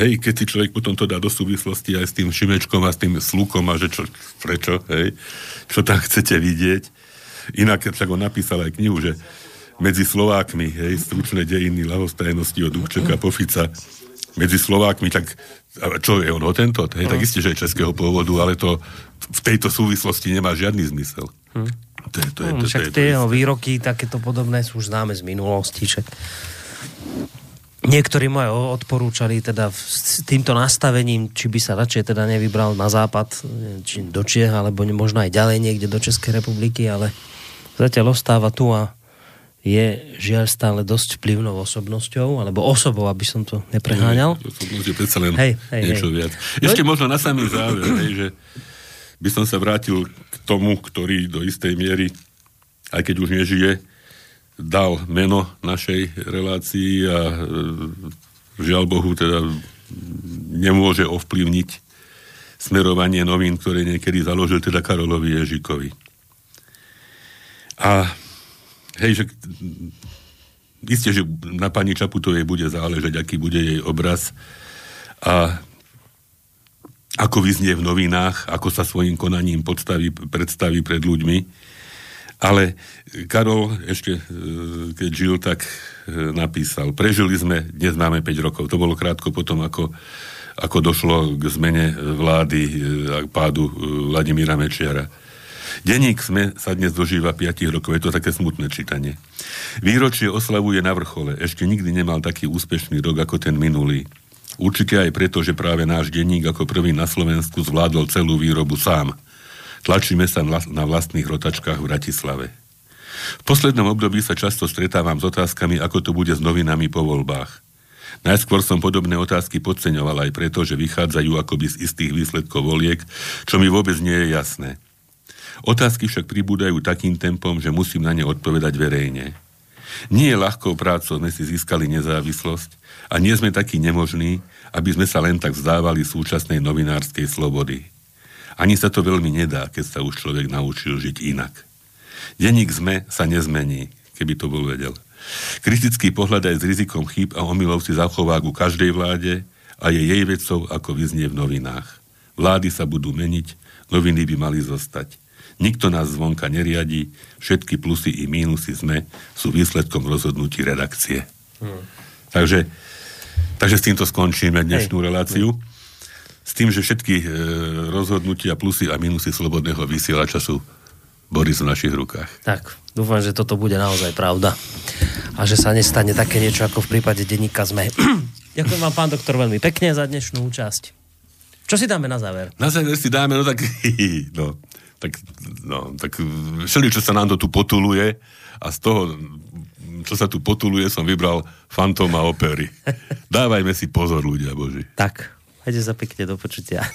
Speaker 2: hej, keď si človek potom to dá do súvislosti aj s tým Šimečkom a s tým Slukom a že čo, prečo, hej, čo tam chcete vidieť. Inak však on napísal aj knihu, že medzi Slovákmi, hej, stručné dejiny lahostajnosti od Dubčeka po Fica, medzi Slovákmi, tak čo je on o tento? Hej, tak isté, že je českého pôvodu, ale to v tejto súvislosti nemá žiadny zmysel. Hm. To je, to je, to, to
Speaker 1: Však
Speaker 2: je, to
Speaker 1: tie
Speaker 2: je,
Speaker 1: jeho výroky, takéto podobné sú už známe z minulosti. Však. Niektorí aj odporúčali teda s týmto nastavením, či by sa radšej teda nevybral na západ, či do Čiech, alebo možno aj ďalej niekde do Českej republiky, ale zatiaľ ostáva tu a je žiaľ stále dosť vplyvnou osobnosťou, alebo osobou, aby som to nepreháňal.
Speaker 2: Som je predsa len
Speaker 1: Hej, hej,
Speaker 2: niečo
Speaker 1: hej.
Speaker 2: viac. Ešte možno na samý záver, hej, že by som sa vrátil k tomu, ktorý do istej miery, aj keď už nežije, dal meno našej relácii a e, žiaľ Bohu teda nemôže ovplyvniť smerovanie novín, ktoré niekedy založil teda Karolovi Ježikovi. A hej, že isté, že na pani Čaputovej bude záležať, aký bude jej obraz a ako vyznie v novinách, ako sa svojim konaním podstaví, predstaví pred ľuďmi. Ale Karol ešte, e, keď žil, tak e, napísal, prežili sme, dnes máme 5 rokov. To bolo krátko potom, ako, ako došlo k zmene vlády e, a pádu Vladimíra Mečiara. Denník SME sa dnes dožíva 5 rokov, je to také smutné čítanie. Výročie oslavuje na vrchole, ešte nikdy nemal taký úspešný rok ako ten minulý. Určite aj preto, že práve náš denník ako prvý na Slovensku zvládol celú výrobu sám. Tlačíme sa na vlastných rotačkách v Bratislave. V poslednom období sa často stretávam s otázkami, ako to bude s novinami po voľbách. Najskôr som podobné otázky podceňoval aj preto, že vychádzajú akoby z istých výsledkov voliek, čo mi vôbec nie je jasné. Otázky však pribúdajú takým tempom, že musím na ne odpovedať verejne. Nie je ľahkou prácou, sme si získali nezávislosť a nie sme takí nemožní, aby sme sa len tak vzdávali súčasnej novinárskej slobody. Ani sa to veľmi nedá, keď sa už človek naučil žiť inak. Denník sme sa nezmení, keby to bol vedel. Kritický pohľad aj s rizikom chýb a omylov si zachová ku každej vláde a je jej vecou, ako vyznie v novinách. Vlády sa budú meniť, noviny by mali zostať. Nikto nás zvonka neriadi, všetky plusy i mínusy sme, sú výsledkom rozhodnutí redakcie. Hmm. Takže, takže s týmto skončíme dnešnú Hej. reláciu. S tým, že všetky e, rozhodnutia, plusy a mínusy slobodného vysielača sú Boris v našich rukách.
Speaker 4: Tak, dúfam, že toto bude naozaj pravda. A že sa nestane také niečo ako v prípade denníka ZME. Ďakujem vám, pán doktor, veľmi pekne za dnešnú účasť. Čo si dáme na záver?
Speaker 2: Na záver si dáme, no tak, no, tak, no, tak všeli, čo sa nám to tu potuluje a z toho, čo sa tu potuluje, som vybral Fantoma opery. Dávajme si pozor, ľudia Boži.
Speaker 4: Tak, hajde sa pekne do počutia.